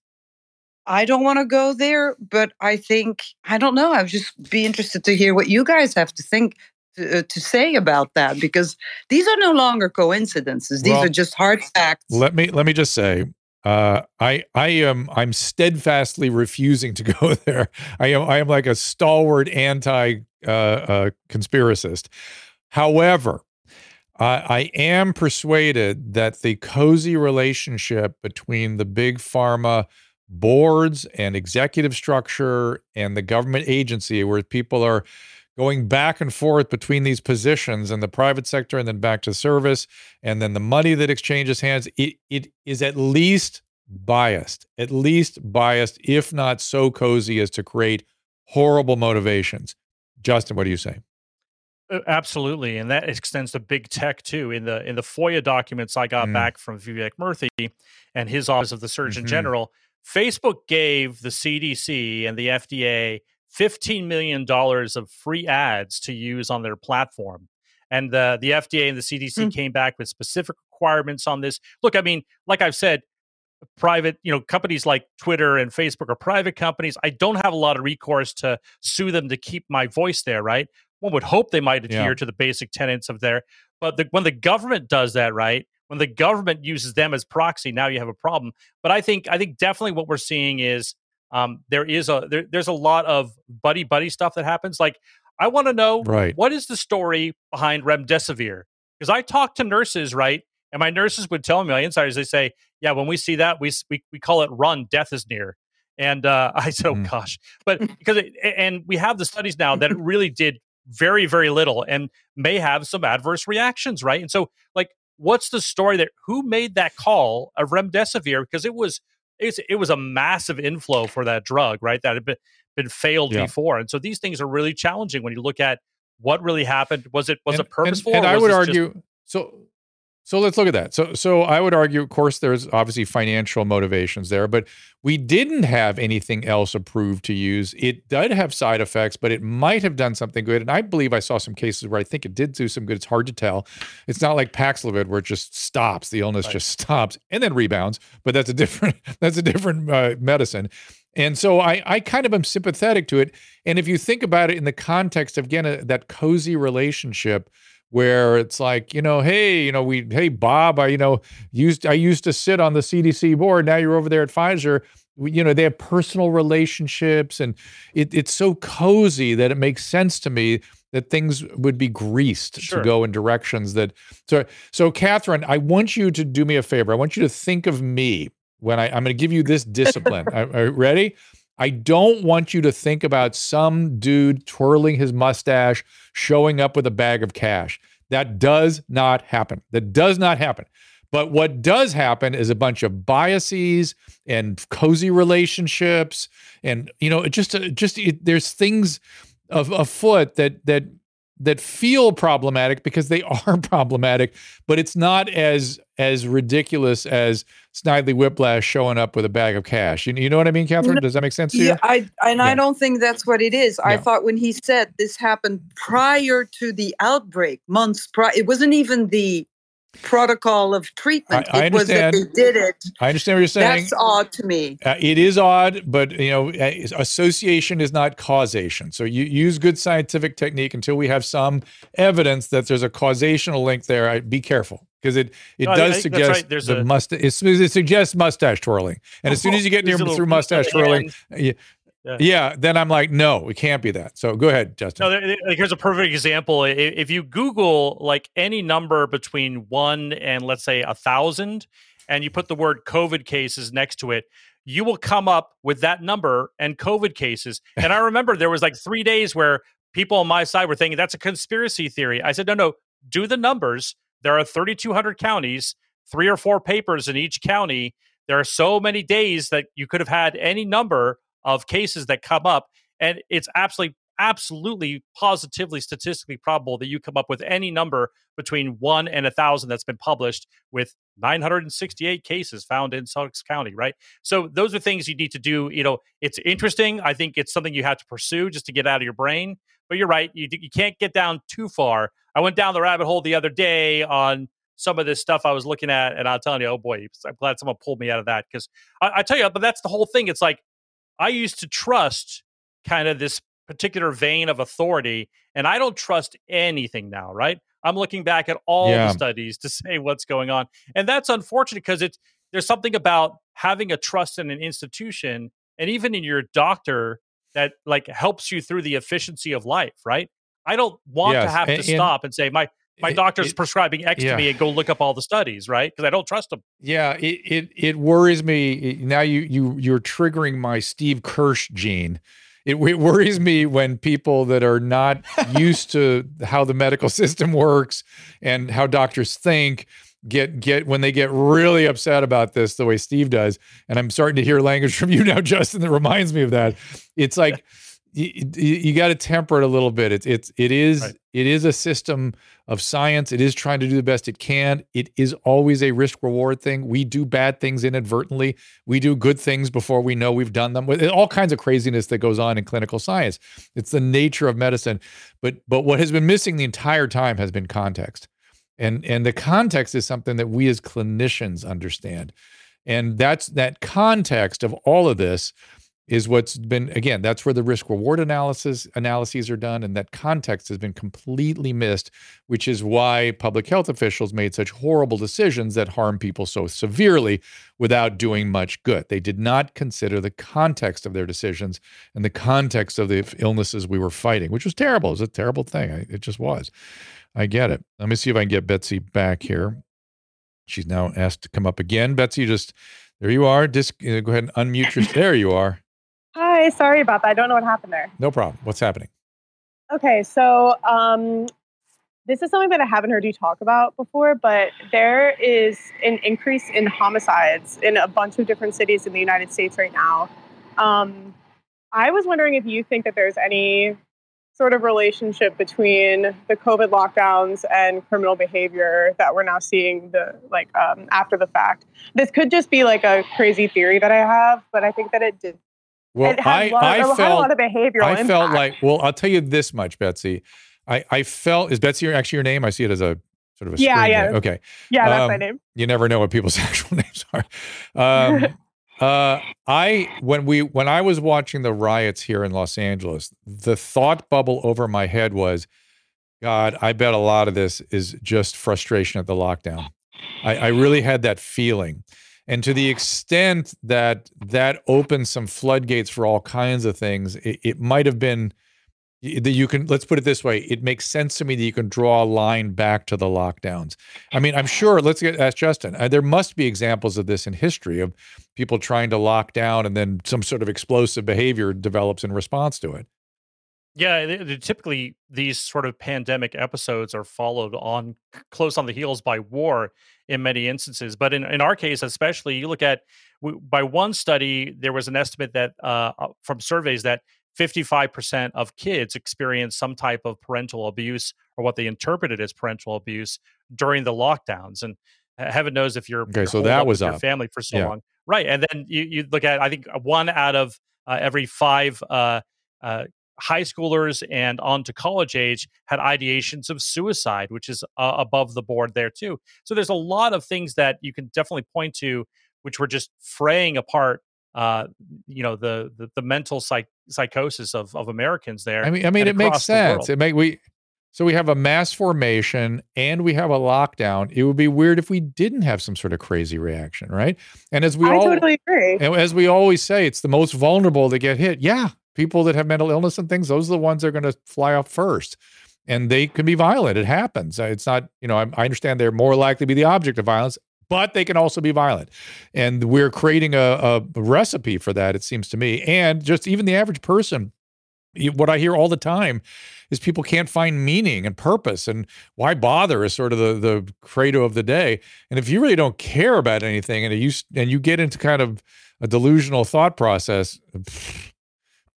I don't want to go there, but I think I don't know. I would just be interested to hear what you guys have to think to, uh, to say about that because these are no longer coincidences. These Well, are just hard facts. Let me let me just say, uh, I I am I'm steadfastly refusing to go there. I am I am like a stalwart anti uh, uh, conspiracist. However, I I am persuaded that the cozy relationship between the big pharma boards and executive structure and the government agency, where people are going back and forth between these positions and the private sector and then back to service and then the money that exchanges hands it, it is at least biased at least biased if not so cozy as to create horrible motivations justin what do you say Uh, Absolutely, and that extends to big tech too. In the in the FOIA documents I got Mm. back from Vivek Murthy and his office of the Surgeon Mhm. General, Facebook gave the CDC and the FDA fifteen million dollars of free ads to use on their platform, and the the FDA and the CDC Mm. came back with specific requirements on this. Look, I mean, like I've said, private, you know, companies like Twitter and Facebook are private companies. I don't have a lot of recourse to sue them to keep my voice there, right? One would hope they might adhere Yeah. to the basic tenets of their, but the, when the government does that, right? When the government uses them as proxy, now you have a problem. But I think, I think definitely what we're seeing is um, there is a there, there's a lot of buddy buddy stuff that happens. Like I want to know Right. what is the story behind remdesivir because I talk to nurses, right? And my nurses would tell me, my insiders, they say, yeah, when we see that, we we, we call it run, death is near. And uh, I said, oh Mhm. gosh, but because it, and we have the studies now that it really did very very little and may have some adverse reactions, right? And so, like, what's the story that who made that call of remdesivir because it was it's, it was a massive inflow for that drug, right? That had been been failed Yeah. before, and so these things are really challenging when you look at what really happened. Was it was and, it purposeful? and, and or i would this just- argue so So let's look at that. So so I would argue, of course, there's obviously financial motivations there, but we didn't have anything else approved to use. It did have side effects, but it might have done something good. And I believe I saw some cases where I think it did do some good. It's hard to tell. It's not like Paxlovid where it just stops, the illness right. just stops and then rebounds. But that's a different that's a different uh, medicine. And so I, I kind of am sympathetic to it. And if you think about it in the context of again a, that cozy relationship where it's like, you know, hey, you know, we, hey, Bob, I, you know, used, I used to sit on the CDC board. Now you're over there at Pfizer. We, you know, they have personal relationships and it, it's so cozy that it makes sense to me that things would be greased sure. to go in directions that, so, so Catherine, I want you to do me a favor. I want you to think of me when I, I'm going to give you this discipline. Are, are ready? I don't want you to think about some dude twirling his mustache, showing up with a bag of cash. That does not happen. That does not happen. But what does happen is a bunch of biases and cozy relationships, and you know, just just it, there's things of afoot that that that feel problematic because they are problematic, but it's not as as ridiculous as Snidely Whiplash showing up with a bag of cash. You, you know what I mean, Catherine? Does that make sense to yeah, you? I, and yeah. I don't think that's what it is. I thought when he said this happened prior to the outbreak, months prior, it wasn't even the protocol of treatment. I, I it was that they did it. I understand what you're saying. That's odd to me. Uh, it is odd, but you know, association is not causation. So you use good scientific technique until we have some evidence that there's a causational link there. I, be careful because it it no, does suggest right. There's the a, mustache. It, it, suggests mustache twirling, and as soon as you get near through mustache twirling, you, yeah. yeah. then I'm like, no, it can't be that. So go ahead, Justin. No, like, here's a perfect example. If you Google like any number between one and let's say a thousand, and you put the word COVID cases next to it, you will come up with that number and COVID cases. And I remember there was like three days where people on my side were thinking that's a conspiracy theory. I said, no, no, do the numbers. There are 3,200 counties, three or four papers in each county. There are so many days that you could have had any number of cases that come up. And it's absolutely, absolutely, positively, statistically probable that you come up with any number between one and a thousand that's been published with 968 cases found in Sussex County, right? So those are things you need to do. You know, it's interesting. I think it's something you have to pursue just to get out of your brain. But you're right. You, you can't get down too far. I went down the rabbit hole the other day on some of this stuff I was looking at, and I'll tell you, oh boy, I'm glad someone pulled me out of that because I, I tell you, but that's the whole thing. It's like I used to trust kind of this particular vein of authority, and I don't trust anything now, right? I'm looking back at all yeah. the studies to say what's going on. And that's unfortunate because it's there's something about having a trust in an institution and even in your doctor that like helps you through the efficiency of life, right? I don't want yes. to have and, to stop and say my my doctor's it, prescribing X yeah. to me and go look up all the studies, right? Because I don't trust them. Yeah, it, it it worries me. Now you you you're triggering my Steve Kirsch gene. It, it worries me when people that are not used to how the medical system works and how doctors think get get when they get really upset about this the way Steve does. And I'm starting to hear language from you now, Justin, that reminds me of that. It's like you, you got to temper it a little bit. It's it's it is right. it is a system of science. It is trying to do the best it can. It is always a risk reward thing. We do bad things inadvertently. We do good things before we know we've done them. With all kinds of craziness that goes on in clinical science. It's the nature of medicine. But but what has been missing the entire time has been context, and and the context is something that we as clinicians understand, and that's that context of all of this is what's been again that's where the risk reward analysis analyses are done and that context has been completely missed which is why public health officials made such horrible decisions that harm people so severely without doing much good they did not consider the context of their decisions and the context of the illnesses we were fighting which was terrible it was a terrible thing it just was i get it let me see if i can get betsy back here she's now asked to come up again betsy just there you are. Uh, go ahead and unmute your. There you are. Hi, sorry about that. I don't know what happened there. No problem. What's happening? Okay, so um, this is something that I haven't heard you talk about before, but there is an increase in homicides in a bunch of different cities in the United States right now. Um, I was wondering if you think that there's any sort of relationship between the COVID lockdowns and criminal behavior that we're now seeing the like um, after the fact. This could just be like a crazy theory that I have, but I think that it did. Well, I, lot, I felt a lot of behavioral. I felt like well, I'll tell you this much, Betsy. I, I felt is Betsy your- actually your name? I see it as a sort of a Yeah, yeah. name. Okay. yeah, that's my um, name. you never know what people's actual names are. Um, uh, I when we when I was watching the riots here in Los Angeles, the thought bubble over my head was, God, I bet a lot of this is just frustration at the lockdown. I, I really had that feeling. And to the extent that that opens some floodgates for all kinds of things, it, it might have been that you can let's put it this way it makes sense to me that you can draw a line back to the lockdowns. I mean i'm sure let's get ask justin uh, there must be examples of this in history of people trying to lock down and then some sort of explosive behavior develops in response to it. Yeah, typically these sort of pandemic episodes are followed on close on the heels by war in many instances. But in, in our case, especially, you look at w- by one study, there was an estimate that uh, uh, from surveys that 55% of kids experience some type of parental abuse or what they interpreted as parental abuse during the lockdowns. And heaven knows if you're, Okay, you're so that was your up. family for so Yeah. long. Right. And then you, you look at, I think, one out of uh, every five uh, uh, high schoolers and on to college age had ideations of suicide, which is uh, above the board there too. So there's a lot of things that you can definitely point to, which were just fraying apart. Uh, you know the the, the mental psych- psychosis of of Americans there. i mean i mean it makes across the world. sense it make we so we have a mass formation and we have a lockdown it would be weird if we didn't have some sort of crazy reaction right and as we I all totally agree. And as we always say, it's the most vulnerable that get hit. Yeah, people that have mental illness and things, those are the ones that are going to fly off first. And they can be violent. It happens. It's not, you know, I, I understand they're more likely to be the object of violence, but they can also be violent. And we're creating a, a recipe for that, it seems to me. And just even the average person, what I hear all the time is people can't find meaning and purpose and why bother is sort of the the credo of the day. And if you really don't care about anything and you and you get into kind of a delusional thought process,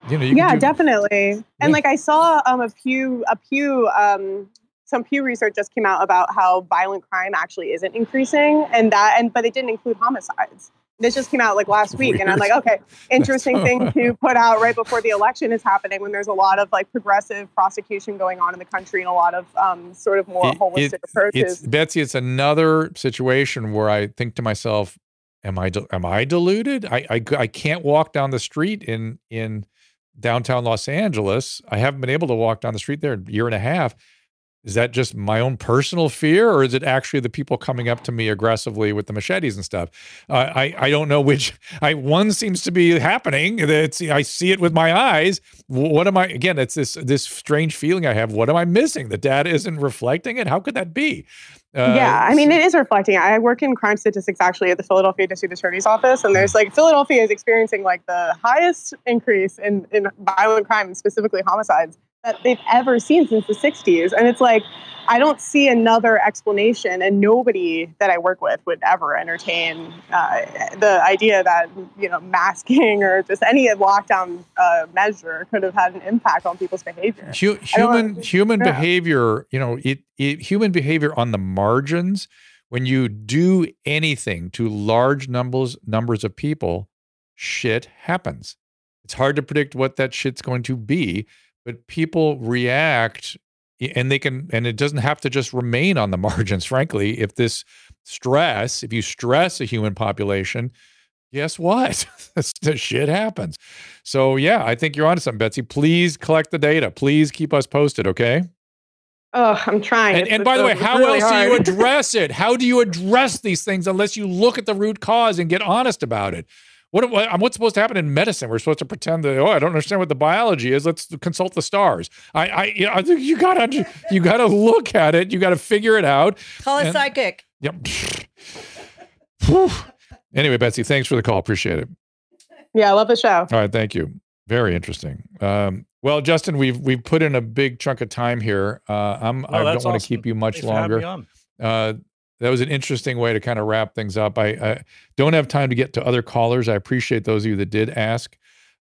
you know, you yeah do- definitely Yeah. and like i saw um a pew a pew um some pew research just came out about how violent crime actually isn't increasing and that and but it didn't include homicides this just came out like last week and i'm like okay interesting thing to put out right before the election is happening when there's a lot of like progressive prosecution going on in the country and a lot of um sort of more It- holistic it- approaches It's Betsy. It's another situation where I think to myself, "Am I am I deluded? I, I I can't walk down the street in in downtown Los Angeles. I haven't been able to walk down the street there in a year and a half. Is that just my own personal fear, or is it actually the people coming up to me aggressively with the machetes and stuff? Uh, I I don't know which. I one seems to be happening. It's I see it with my eyes. What am I? Again, it's this this strange feeling I have. What am I missing? The data isn't reflecting it. How could that be? Uh, yeah, I mean, it is reflecting. I work in crime statistics actually at the Philadelphia District Attorney's Office, and there's like Philadelphia is experiencing like the highest increase in, in violent crime, and specifically homicides, that they've ever seen since the 60s. And it's like, I don't see another explanation, and nobody that I work with would ever entertain uh, the idea that, you know, masking or just any lockdown uh, measure could have had an impact on people's behavior. Hu- human human yeah. behavior you know it, it human behavior on the margins when you do anything to large numbers numbers of people shit happens it's hard to predict what that shit's going to be but people react and they can and it doesn't have to just remain on the margins frankly. If this stress if you stress a human population guess what? The shit happens. So yeah i think you're onto something betsy. Please collect the data. Please keep us posted okay? Oh, I'm trying. and, and by the way how really else do you address it? How do you address these things unless you look at the root cause and get honest about it what, what what's supposed to happen in medicine? We're supposed to pretend that oh, I don't understand what the biology is. Let's consult the stars. I, I, you, know, you gotta, you gotta look at it. You gotta figure it out. Call a psychic. Yep. Anyway, Betsy, thanks for the call. Appreciate it. Yeah, I love the show. All right, thank you. Very interesting. Um, well, Justin, we've we've put in a big chunk of time here. Uh, I'm I Oh, don't want to awesome. keep you much Thanks longer. me. Uh, that was an interesting way to kind of wrap things up. I, I don't have time to get to other callers. I appreciate those of you that did ask.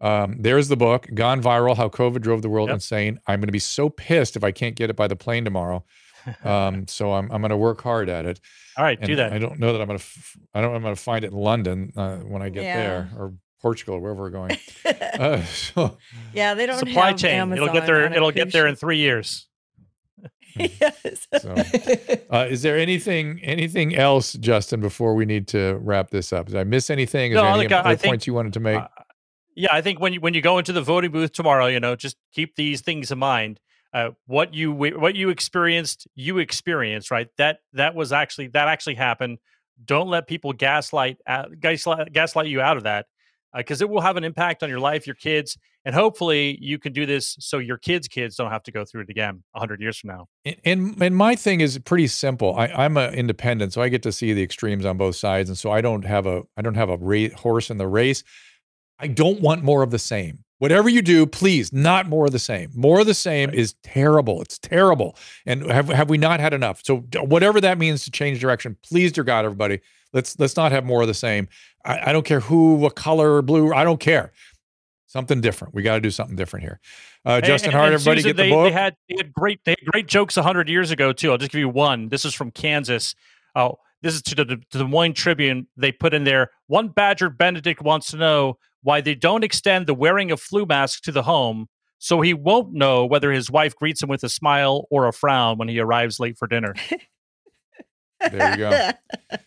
Um, there's the book, Gone Viral How COVID Drove the World Yep. Insane. I'm going to be so pissed if I can't get it by the plane tomorrow. Um, so I'm, I'm going to work hard at it. All right, And do that. I don't know that I'm going to, f- I don't know I'm going to find it in London uh, when I get Yeah. there or Portugal or wherever we're going. Uh, so, yeah, they don't Supply have chain. it'll get there. on It'll get there in three years. yes. so uh, is there anything, anything else, Justin, before we need to wrap this up? Did I miss anything? Is No, there any look, other I think- points you wanted to make? Uh, yeah, I think when you when you go into the voting booth tomorrow, you know, just keep these things in mind. Uh, what you what you experienced, you experienced, right? That that was actually that actually happened. Don't let people gaslight gaslight, gaslight you out of that, Uh, because it will have an impact on your life, your kids, and hopefully you can do this so your kids' kids don't have to go through it again hundred years from now. And- and and my thing is pretty simple. I, I'm an independent, so I get to see the extremes on both sides, and so I don't have a I don't have a ra- horse in the race. I don't want more of the same. Whatever you do, please, not more of the same. More of the same is terrible. It's terrible. And have have we not had enough? So whatever that means to change direction, please, dear God, everybody, let's let's not have more of the same. I, I don't care who, what color, blue. I don't care. Something different. We got to do something different here. Uh, Justin and- Hart, and everybody Susan, get the they, book. They had, they had great they had great jokes hundred years ago too. I'll just give you one. This is from Kansas. Oh, this is to the, to the Des Moines Tribune. They put in there one Badger Benedict wants to know why they don't extend the wearing of flu masks to the home, so he won't know whether his wife greets him with a smile or a frown when he arrives late for dinner. There you go.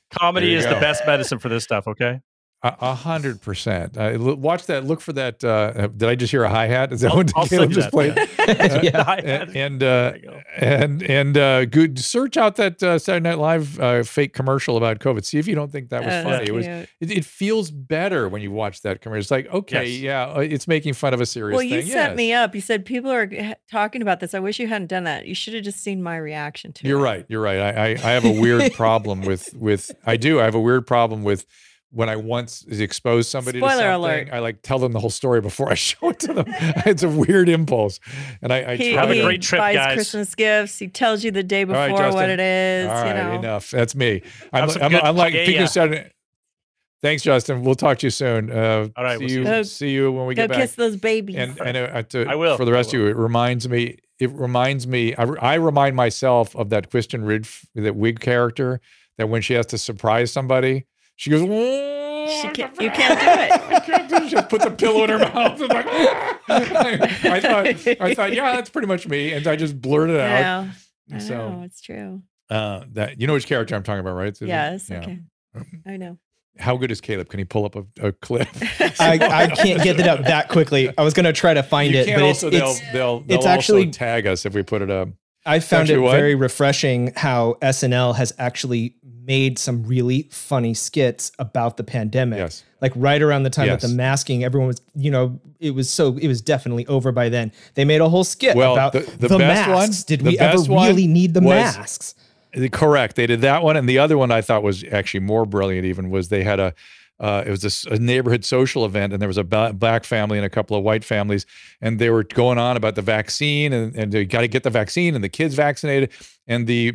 Comedy you is go. the best medicine for this stuff. Okay. A a hundred percent. Uh, watch that. Look for that. Uh, did I just hear a hi hat? Is that I'll- what I'll Caleb just that, played? yeah. Uh, and and uh, There and and uh, good. Search out that uh, Saturday Night Live uh, fake commercial about COVID. See if you don't think that was Oh, funny. It was. It, it feels better when you watch that commercial. It's like okay, Yes. yeah, uh, it's making fun of a serious Well, thing. you set yes. me up. You said people are talking about this. I wish you hadn't done that. You should have just seen my reaction to it. You're it. right. You're right. I, I, I have a weird problem with with I do. I have a weird problem with when I once expose somebody to Spoiler something. alert. I like tell them the whole story before I show it to them. it's a weird impulse, and I, I He, try Have a to- great trip, buys guys. Christmas gifts. He tells you the day right, before what it is. All you know. enough. That's me. I'm, some I'm, I'm like thinking paella. Saturday. Thanks, Justin. We'll talk to you soon. Uh, All right, see we'll you. you. Go- see you when we Go get back. kiss those babies. and and uh, to, I will. for the rest of you. It reminds me. It reminds me. I, I remind myself of that Kristen Rid that wig character that when she has to surprise somebody, she goes. She can't- you can't do it. I can't do it. She just puts a pillow in her mouth. It's like, I thought. I thought. Yeah, that's pretty much me, and I just blurted it I out. know. I So know. It's true. uh, that you know which character I'm talking about, right? Susan? Yes. Yeah. Okay. I know. How good is Caleb? Can he pull up a, a clip? I, I can't get it up that quickly. I was going to try to find you it, but it's, also it's they'll they'll, they'll it's also actually- tag us if we put it up. I found Actually it what? very refreshing how SNL has actually made some really funny skits about the pandemic. Yes. Like right around the time Yes. that the masking, everyone was, you know, it was so it was definitely over by then. They made a whole skit Well, about the- the, the best one- masks. Did we ever really need the was- masks? Correct. They did that one, and the other one I thought was actually more brilliant. Even was they had a, uh, it was a neighborhood social event, and there was a black family and a couple of white families, and they were going on about the vaccine, and and they got to get the vaccine, and the kids vaccinated, and the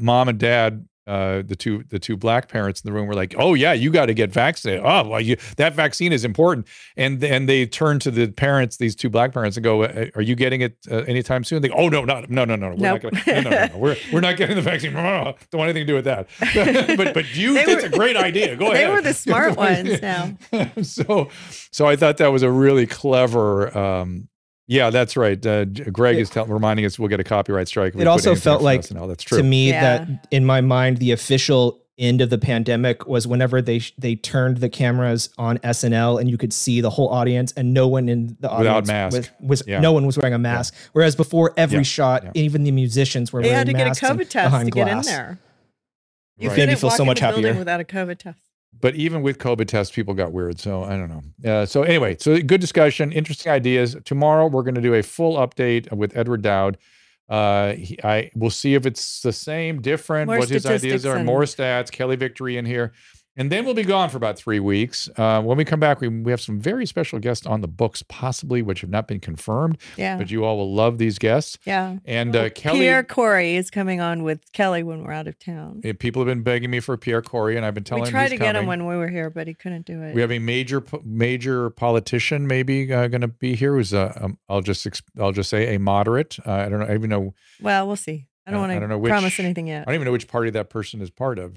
mom and dad. Uh, the two the two black parents in the room were like, "Oh yeah, you got to get vaccinated. Oh, well, you, that vaccine is important." And and they turned to the parents, these two black parents, and go, "Uh, "Are you getting it uh, anytime soon?" They go, "Oh no, not no no no no, we're Nope. not gonna, no, no, no, no, we're we're not getting the vaccine. Don't want anything to do with that." but but you, were- a great idea. Go They ahead. They were the smart ones now. so so I thought that was a really clever. Um, yeah, that's right. Uh, Greg is tell, reminding us we'll get a copyright strike. It also felt like that's true. To me, Yeah. that in my mind, the official end of the pandemic was whenever they they turned the cameras on SNL and you could see the whole audience and no one in the Without audience mask. was, was Yeah. no one was wearing a mask. Whereas before every Yeah. shot, Yeah. even the musicians were They wearing had to get a masks COVID test behind to get in glass. there. You Right. Made me feel so walk in much the happier. without a COVID test. But even with COVID tests, people got weird. So I don't know. Uh, so anyway, so good discussion, interesting ideas. Tomorrow we're going to do a full update with Edward Dowd. Uh, he, I we'll see if it's the same, different, More what his ideas are, and- more stats. Kelly Victory in here, And then we'll be gone for about three weeks. Uh, when we come back, we, we have some very special guests on the books, possibly, which have not been confirmed. Yeah. But you all will love these guests. Yeah. And uh, Kelly, Pierre Kory is coming on with Kelly when we're out of town. eh, people have been begging me for Pierre Kory, and I've been telling We him tried he's to get him when we were here, but he couldn't do it. We have a major major politician maybe uh, going to be here. Who's uh, um, I'll just I'll just say a moderate. Uh, I don't know. I even know. well, we'll see. I don't Uh, want to promise anything yet. I don't even know which party that person is part of.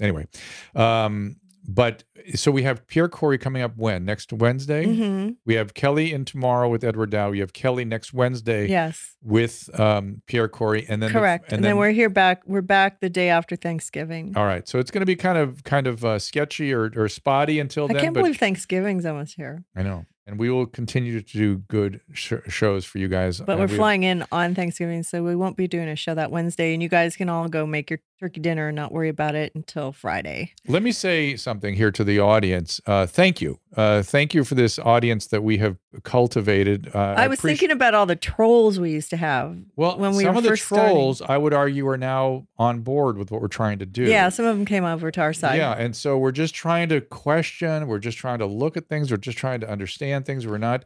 Anyway, um, but so we have Pierre Kory coming up when next Wednesday. hmm We have Kelly in tomorrow with Edward Dowd. We have Kelly next Wednesday Yes. with um, Pierre Kory, and then the- Correct. and, then, we're here back. We're back the day after Thanksgiving. all right. So it's going to be kind of kind of uh, sketchy or, or spotty until I then. can't but believe Thanksgiving's almost here. I know, and we will continue to do good sh- shows for you guys. But we're we- flying in on Thanksgiving, so we won't be doing a show that Wednesday. And you guys can all go make your turkey dinner and not worry about it until Friday. Let me say something here to the audience. Uh, thank you, uh, thank you for this audience that we have cultivated. Uh, I was appreciate- thinking about all the trolls we used to have. Well, when we some of the first starting. trolls, I would argue, are now on board with what we're trying to do. Yeah, some of them came over to our side. Yeah, and so we're just trying to question. We're just trying to look at things. We're just trying to understand things. We're not,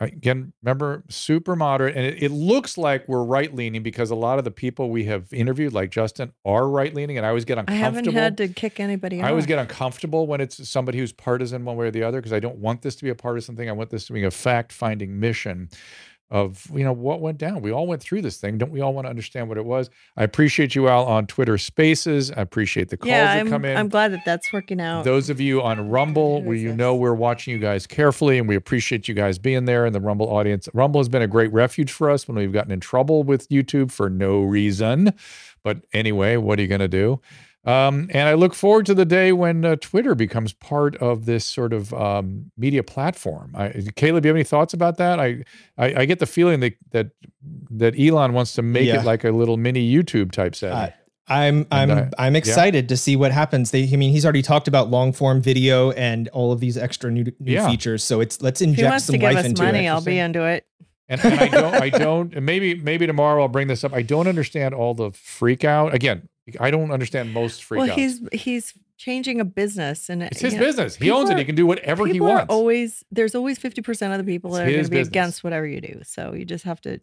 uh, again, remember, super moderate. And it, it looks like we're right leaning because a lot of the people we have interviewed, like Justin, are right leaning. And I always get uncomfortable I haven't had to kick anybody I always off. get uncomfortable when it's somebody who's partisan one way or the other because I don't want this to be a partisan thing. I want this to be a fact finding mission of you know what went down. We all went through this thing. Don't we all want to understand what it was? I appreciate you all on Twitter Spaces. I appreciate the calls yeah, that I'm, come in. I'm glad that that's working out. Those of you on Rumble, where you this? know we're watching you guys carefully and we appreciate you guys being there in the Rumble audience. Rumble has been a great refuge for us when we've gotten in trouble with YouTube for no reason. But anyway, what are you going to do? Um, and I look forward to the day when uh, Twitter becomes part of this sort of um, media platform. I, Caleb, you have any thoughts about that? I, I, I get the feeling that that that Elon wants to make Yeah. it like a little mini YouTube type setting. Uh, I'm I'm uh, I'm excited to see what happens. They, I mean, he's already talked about long form video and all of these extra new, new Yeah. features. So it's let's if he inject wants some to give life us into money, it. I'll be into it. And, and I don't, I don't, and maybe, maybe tomorrow I'll bring this up. I don't understand all the freak out. Again, I don't understand most freak Well, outs. he's he's changing a business, and it's his you know, business. He owns it. He can do whatever he wants. Always there's always fifty percent of the people It's that are going to be business. against whatever you do. So you just have to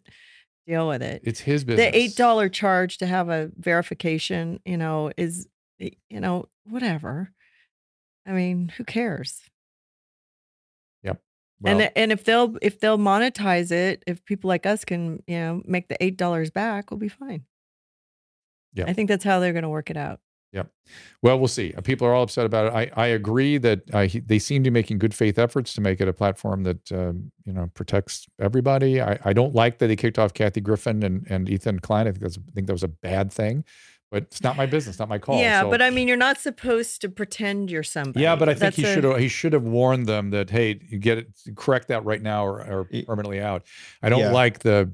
deal with it. it's his business. The eight dollar charge to have a verification, you know, is you know whatever. I mean, who cares? Well, and and if they'll if they'll monetize it, if people like us can you know make the eight dollars back, we'll be fine. Yeah. I think that's how they're going to work it out. Yeah. Well, we'll see. People are all upset about it. I, I agree that uh, he, they seem to be making good faith efforts to make it a platform that um, you know protects everybody. I, I don't like that he kicked off Kathy Griffin and, and Ethan Klein. I think that's I think that was a bad thing, but it's not my business, not my call. yeah, So- but I mean, you're not supposed to pretend you're somebody. Yeah, but I think That's he a- should have he should have warned them that hey, you get it, correct that right now or, or permanently out. I don't Yeah. like the,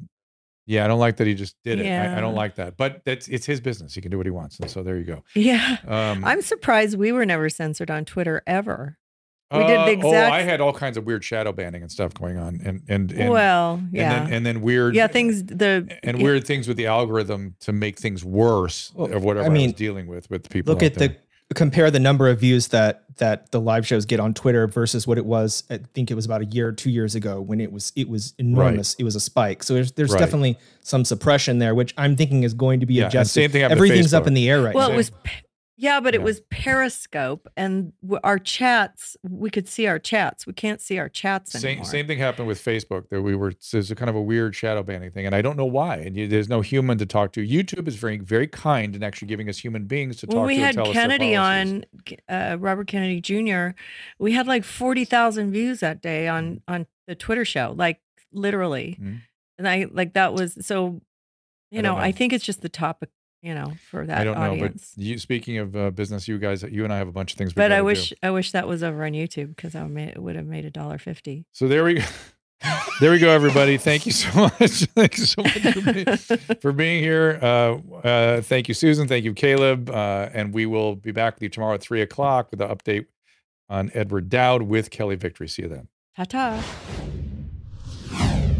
yeah, I don't like that he just did it. I, I don't like that, but that's it's his business. He can do what he wants, and so there you go. Yeah, Um, I'm surprised we were never censored on Twitter ever. we did the uh, Oh, I had all kinds of weird shadow banning and stuff going on, and and, and well, and yeah, then, and then weird yeah, things the and yeah, weird things with the algorithm to make things worse Well, of whatever I I, mean, was dealing with with people. Look out at there. the compare the number of views that that the live shows get on Twitter versus what it was. I think it was about a year two years ago when it was it was enormous. It was a spike. So there's there's Right. definitely some suppression there, which I'm thinking is going to be Yeah, adjusted. same thing happened to Everything's up in the air right well, now. it was. Yeah, but it was Periscope, and our chats. We could see our chats. We can't see our chats Same, anymore. same thing happened with Facebook. That we were there's a kind of a weird shadow banning thing, and I don't know why. And you, there's no human to talk to. YouTube is very very kind in actually giving us human beings to when talk we to. had and tell us their Kennedy on, uh, Robert Kennedy Jr., we had like forty thousand views that day Mm. on on the Twitter show, like literally. Mhm. And I like that was so. You know, don't I think it's just the topic. You know, for that I don't know, but you speaking of uh, business, you guys, you and I have a bunch of things. But I wish do. I wish that was over on YouTube because I would made, it would have made a dollar fifty. So there we go. there we go, everybody. Thank you so much. Thank you so much for being, for being here. Uh, uh, thank you, Susan. Thank you, Caleb. Uh, and we will be back with you tomorrow at three o'clock with an update on Edward Dowd with Kelly Victory. See you then. Ta ta.